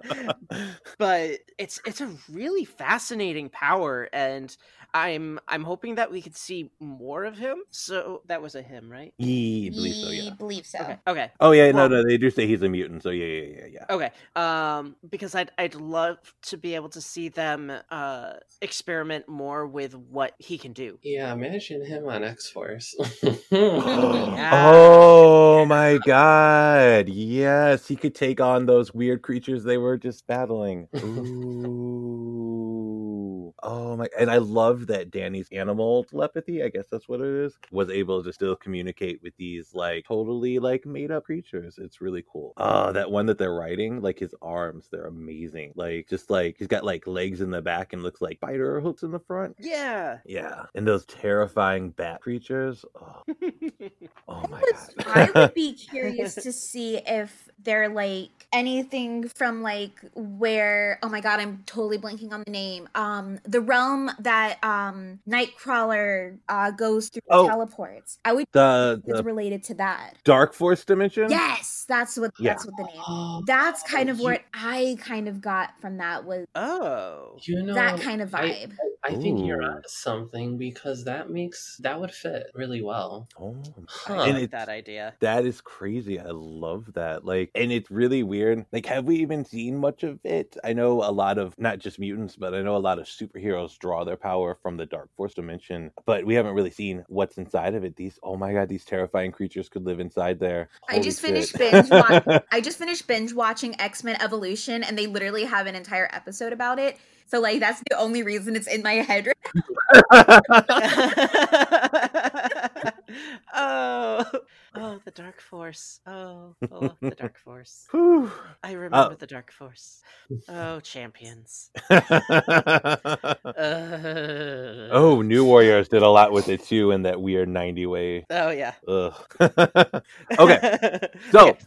*laughs* but it's it's a really fascinating power and I'm I'm hoping that we could see more of him. So that was a him, right?
Ye believe so, yeah.
believe so.
Okay. Okay.
Oh yeah,
Well-
no, no, they do say he's a mutant, so yeah, yeah, yeah, yeah.
Okay. Um because I'd I'd love to be able to see them uh experiment more with what he can do.
Yeah, imagine him on X Force. *laughs* *laughs*
Oh my god. Yes, he could take on those weird creatures they were just battling. *laughs* Ooh. Oh my and I love that Danny's animal telepathy, I guess that's what it is, was able to still communicate with these like totally like made up creatures. It's really cool. Oh, that one that they're riding, like his arms, they're amazing. Like just like he's got like legs in the back and looks like spider hooks in the front.
Yeah.
Yeah. And those terrifying bat creatures. Oh, *laughs* oh my
I would *laughs* be curious to see if they're like anything from like where oh my god I'm totally blanking on the name um the realm that um Nightcrawler uh goes through
Oh.
teleports I would
The-
it's
the-
related to that
Dark Force dimension?
yes that's what
Yeah.
that's what the name that's kind of what I kind of got from that was
oh
You know
that kind of
I-
vibe
I, think you're on something because that makes that would fit really well.
Oh,
I
And
like that idea.
That is crazy. I love that. Like, and it's really weird. Like, have we even seen much of it? I know a lot of not just mutants, but I know a lot of superheroes draw their power from the Dark Force dimension, but we haven't really seen what's inside of it. These, oh my god, these terrifying creatures could live inside there.
I just
shit.
finished binge wa- *laughs* I just finished binge watching X-Men Evolution and they literally have an entire episode about it. So like that's the only reason it's in my head. right *laughs* *laughs* *laughs*
oh, oh, the Dark Force. Oh, oh, the *laughs* Dark Force.
Whew.
I remember
Oh.
the Dark Force. Oh, champions. Uh, *laughs*
oh, New Warriors did a lot with it too in that weird 90 way.
Oh yeah.
Okay. So,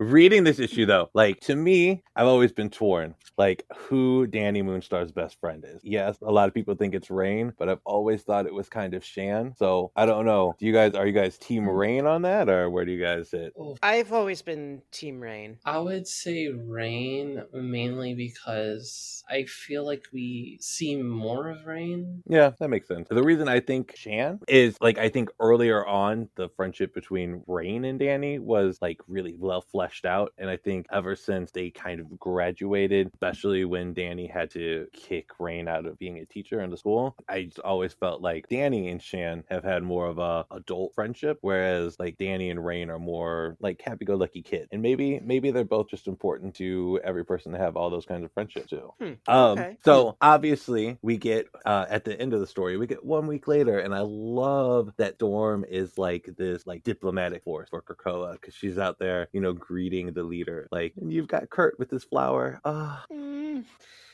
reading this issue though, like to me, I've always been torn. Like who Danny Moonstar's best friend is. Yes, a lot of people think it's Rain, but I've always thought it was kind of Shan. So I don't know. Do you guys are you guys team hmm. Rain on that or where do you guys sit?
I've always been Team Rain.
I would say Rain mainly because I feel like we see more of Rain.
Yeah, that makes sense. The reason I think Shan is like I think earlier on the friendship between Rain and Danny was like really well fleshed out, and I think ever since they kind of graduated, especially when Danny had to kick Rain out of being a teacher in the school, I just always felt like Danny and Shan have had more of a adult friendship, whereas like Danny and Rain are more like happy-go-lucky kid, and maybe maybe they're both just important to every person to have all those kinds of friendships too.
Hmm,
Um,
okay.
so obviously we get uh, at the end of the story, we get one week later, and I love that Storm is like this like diplomatic force for Krakoa because she's out there, you know, greeting the leader. Like, and you've got Kurt with this flower. Ah,
Mm.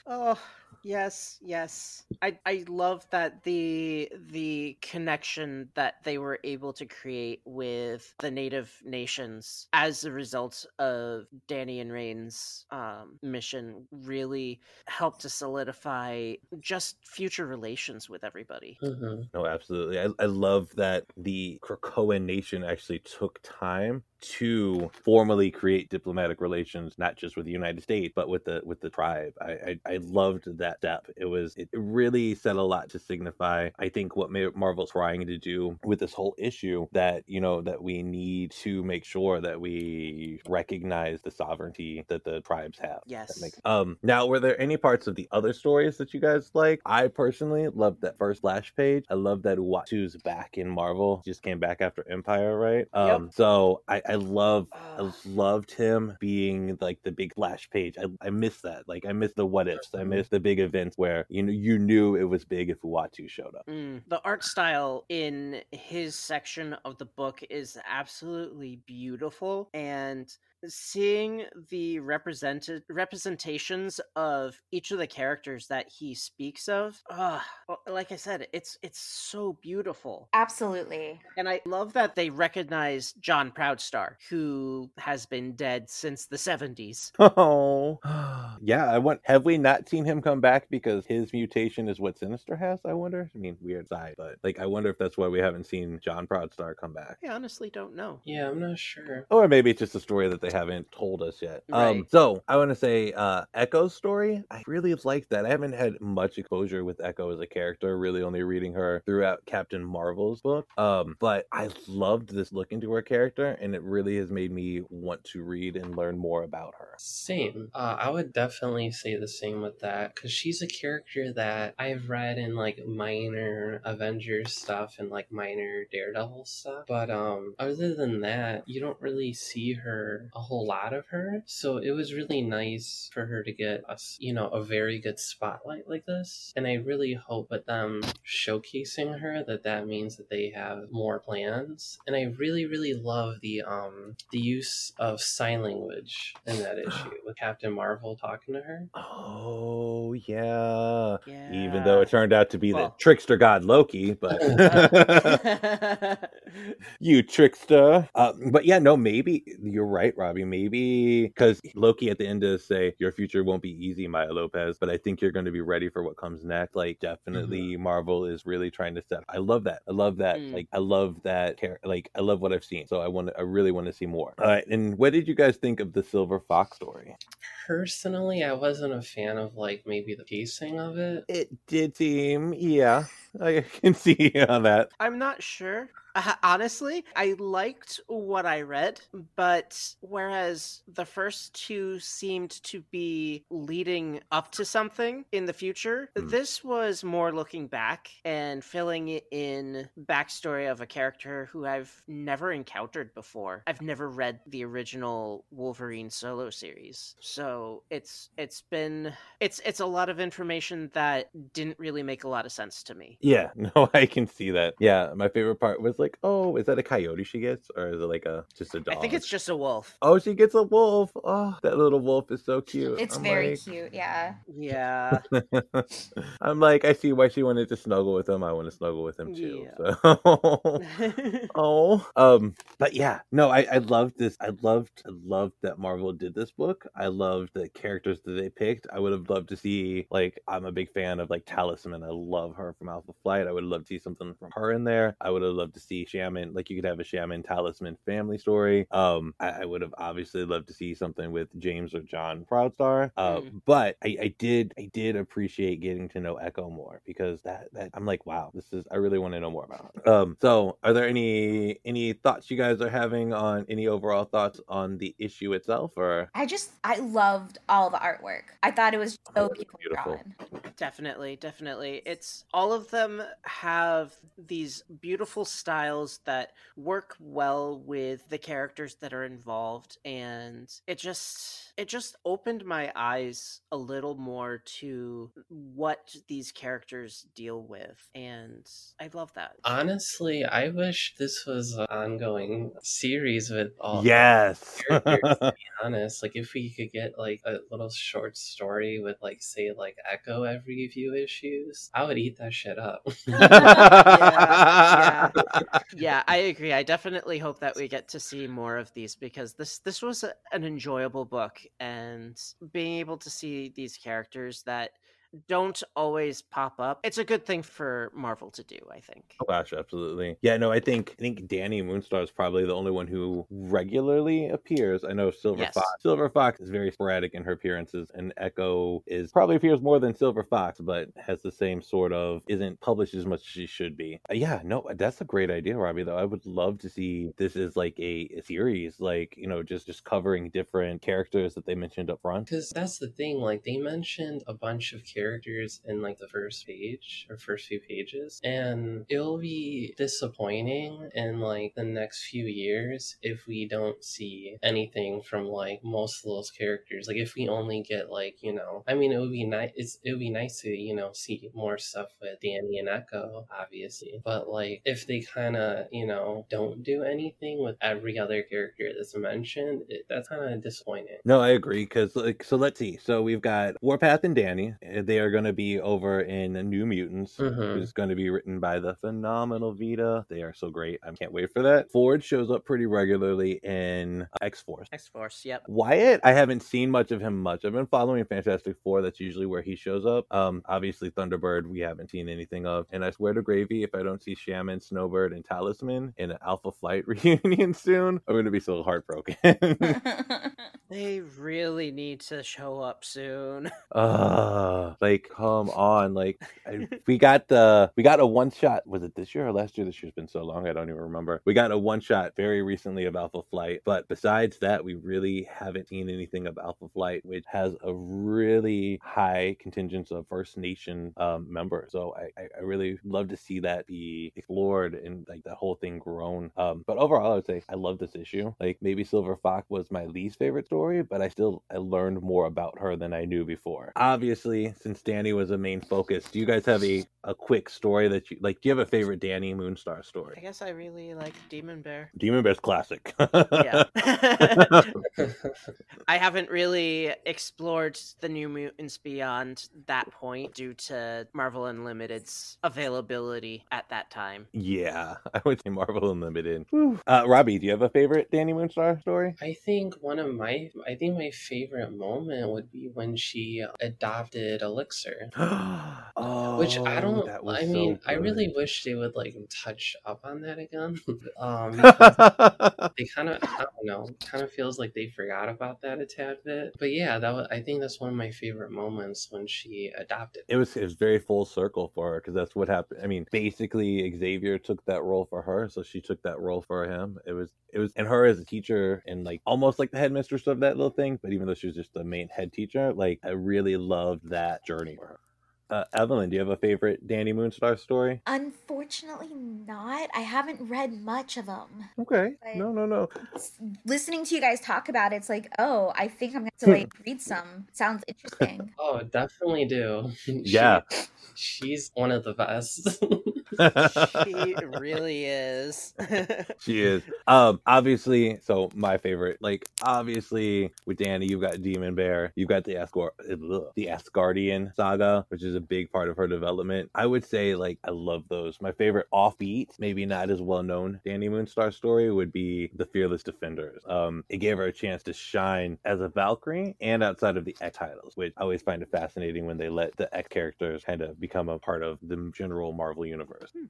Oh yes, yes. I I love that the the connection that they were able to create with the native nations as a result of Danny and Rain's um, mission really helped to solidify just future relations with everybody.
Mm-hmm.
No, absolutely. I, I love that the Krakoa nation actually took time to formally create diplomatic relations, not just with the United States, but with the with the tribe. I I, I loved that step. It was it really said a lot to signify. I think what Marvel's trying to do with this whole issue that you know that we need to make sure that we recognize the sovereignty that the tribes have.
Yes.
Makes um now were there any parts of the other stories that you guys like? I personally loved that first splash page. I love that Uatu's back in Marvel. Just came back after Empyre, right? Um so I, I love I loved him being like the big flash page. I, I miss that. Like I miss the what ifs. I miss the big events where you know you knew it was big if Uatu showed up.
Mm. The art style in his section of the book is absolutely beautiful, and seeing the represented representations of each of the characters that he speaks of, uh, like I said, it's it's so beautiful.
Absolutely.
And I love that they recognize John Proudstar, who has been dead since the 70s. *laughs*
Oh, *gasps* yeah. I want. Have we not seen him come back because his mutation is what Sinister has? I wonder. I mean, weird side, but like, I wonder if that's why we haven't seen John Proudstar come back.
I honestly don't know.
Yeah, I'm not sure.
Or maybe it's just a story that they haven't told us yet. Um, so I want to say, uh, Echo's story. I really liked that. I haven't had much exposure with Echo as a character. Really, only reading her throughout Captain Marvel's book. Um, but I loved this look into her character, and it really has made me want to read and learn more about her.
Same. Uh, I would definitely say the same with that because she's a character that I've read in like minor Avengers stuff and like minor Daredevil stuff. But um, other than that, you don't really see her a whole lot of her. So it was really nice for her to get us, you know, a very good spotlight like this. And I really hope with them showcasing her that that means that they have more plans. And I really, really love the um the use of sign language in that *sighs* issue with Captain Marvel talking to her.
Oh yeah.
Yeah.
Even though it turned out to be the trickster god Loki, but *laughs* *laughs* you trickster. Uh, but yeah, no, maybe you're right, Robbie. Maybe because Loki at the end does say your future won't be easy, Maya Lopez. But I think you're going to be ready for what comes next. Like definitely, Marvel is really trying to set. I love that. I love that.
Mm.
Like I love that. Char- like I love what I've seen. So I want. to I really want to see more. All right. And what did you guys think of the Silver Fox story?
Personally, I wasn't a fan of like maybe the pacing of it.
It did seem, yeah, I *laughs* can see on that.
I'm not sure. Uh, honestly, I liked what I read, but whereas the first two seemed to be leading up to something in the future,
Hmm.
this was more looking back and filling in backstory of a character who I've never encountered before. I've never read the original Wolverine solo series. So it's it's been it's it's a lot of information that didn't really make a lot of sense to me.
Yeah, *laughs* no, I can see that. Yeah, my favorite part was like like, oh, is that a coyote she gets, or is it like a just a dog?
I think it's just a wolf.
Oh, she gets a wolf. Oh, that little wolf is so cute.
It's
I'm
very
like-
cute, yeah.
Yeah. *laughs*
I'm like, I see why she wanted to snuggle with him. I want to snuggle with him too. So. *laughs* *laughs* oh, um, but yeah, no, I, I loved this. I loved, I loved that Marvel did this book. I loved the characters that they picked. I would have loved to see, like, I'm a big fan of like Talisman. I love her from Alpha Flight. I would love to see something from her in there. I would have loved to see Shaman, like, you could have a Shaman Talisman family story. Um, I, I would have obviously loved to see something with James or John Proudstar. Uh, but I, I did, I did appreciate getting to know Echo more because that, that I'm like, wow, this is, I really want to know more about her. Um, so are there any, any thoughts you guys are having on any overall thoughts on the issue itself or?
I just I loved all the artwork. I thought it was so beautiful,
beautiful.
Definitely, definitely. It's all of them have these beautiful styles that work well with the characters that are involved and it just it just opened my eyes a little more to what these characters deal with and I love that.
Honestly, I wish this was an ongoing series with all
Yes.
characters. to *laughs* be honest, like if we could get like a little short story with like say like Echo every few issues, I would eat that shit up. *laughs*
yeah, yeah, *laughs* I agree. I definitely hope that we get to see more of these because this this was a, an enjoyable book, and being able to see these characters that don't always pop up, it's a good thing for Marvel to do. I think.
Oh gosh, absolutely. Yeah, no, I think I think Danny Moonstar is probably the only one who regularly appears. I know Silver
Yes.
Fox. Silver Fox is very sporadic in her appearances, and Echo is probably appears more than Silver Fox, but has the same sort of isn't published as much as she should be. Uh, yeah, no, that's a great idea, Robbie. Though I would love to see this is like a, a series, like you know, just just covering different characters that they mentioned up front.
Because that's the thing, like they mentioned a bunch of characters in like the first page or first few pages, and it'll be disappointing in like the next few years if we don't see anything from like most of those characters. Like if we only get like you know, I mean, it would be nice. It would be nice to you know see more stuff with Danny and Echo, obviously, but like if they kind of you know don't do anything with every other character that's mentioned, it, that's kind of disappointing.
No, I agree. Because like, so let's see. So we've got Warpath and Danny. They are going to be over in New Mutants, which is going to be written by the phenomenal Vita. They are so great. I can't wait for that. Forge shows up pretty regularly in X Force.
X Force. Yep.
Wyatt, I haven't seen much of him much. I've been following Fantastic Four. That's usually where he shows up. Um, obviously Thunderbird, we haven't seen anything of. And I swear to gravy, if I don't see Shaman, Snowbird, and Talisman in an Alpha Flight *laughs* reunion soon, I'm gonna be so heartbroken. *laughs* *laughs*
They really need to show up soon.
Uh like come on, like I, *laughs* we got the we got a one shot. Was it this year or last year? This year's been so long, I don't even remember. We got a one shot very recently of Alpha Flight, but besides that, we really haven't seen anything of Alpha Flight, which has a really high contingent of First Nation um, members. So I, I, really love to see that be explored and like the whole thing grown. Um, but overall, I would say I love this issue. Like maybe Silver Fox was my least favorite story, but I still I learned more about her than I knew before. Obviously, since Danny was a main focus, do you guys have a a quick story that you like? Do you have a favorite Danny Moonstar story?
I guess I really like Demon Bear.
Demon Bear's classic.
Yeah. *laughs* *laughs* I haven't really explored the New Mutants beyond that point due to Marvel Unlimited's availability at that time.
yeah, I would say Marvel Unlimited. Uh, Robbie, do you have a favorite Danny Moonstar story?
I think one of my I think my favorite moment would be when she adopted Elixir.
oh, *gasps*
Which I don't
that was
I
so
mean, I really wish they would like touch up on that again. *laughs* um *laughs* they kind of I don't know, kind of feels like they forgot about that a tad bit. But yeah, that was I think that's one of my favorite moments when she adopted.
it was it was very full circle for her because that's what happened. I mean, basically Xavier took that role for her, so she took that role for him. It was it was and her as a teacher and like almost like the headmistress of that little thing, but even though she was just the main head teacher, like I really loved that journey for her. Uh, Evelyn, do you have a favorite Danny Moonstar story?
Unfortunately, not. I haven't read much of them.
Okay,
But-
no, no, no.
Listening to you guys talk about it, it's like, oh, I think I'm going to like *laughs* read some. Sounds interesting. *laughs*
Oh, definitely do. *laughs* She-
Yeah.
she's one of the best. *laughs*
she really is. *laughs*
she is. Um, obviously, so my favorite, like obviously with Danny, you've got Demon Bear, you've got the Asgard, the Asgardian saga, which is a big part of her development. I would say like I love those. My favorite offbeat, maybe not as well known Danny Moonstar story would be the Fearless Defenders. Um, it gave her a chance to shine as a Valkyrie and outside of the X titles, which I always find it fascinating when they let the X characters kind of become a part of the general Marvel universe. Hmm.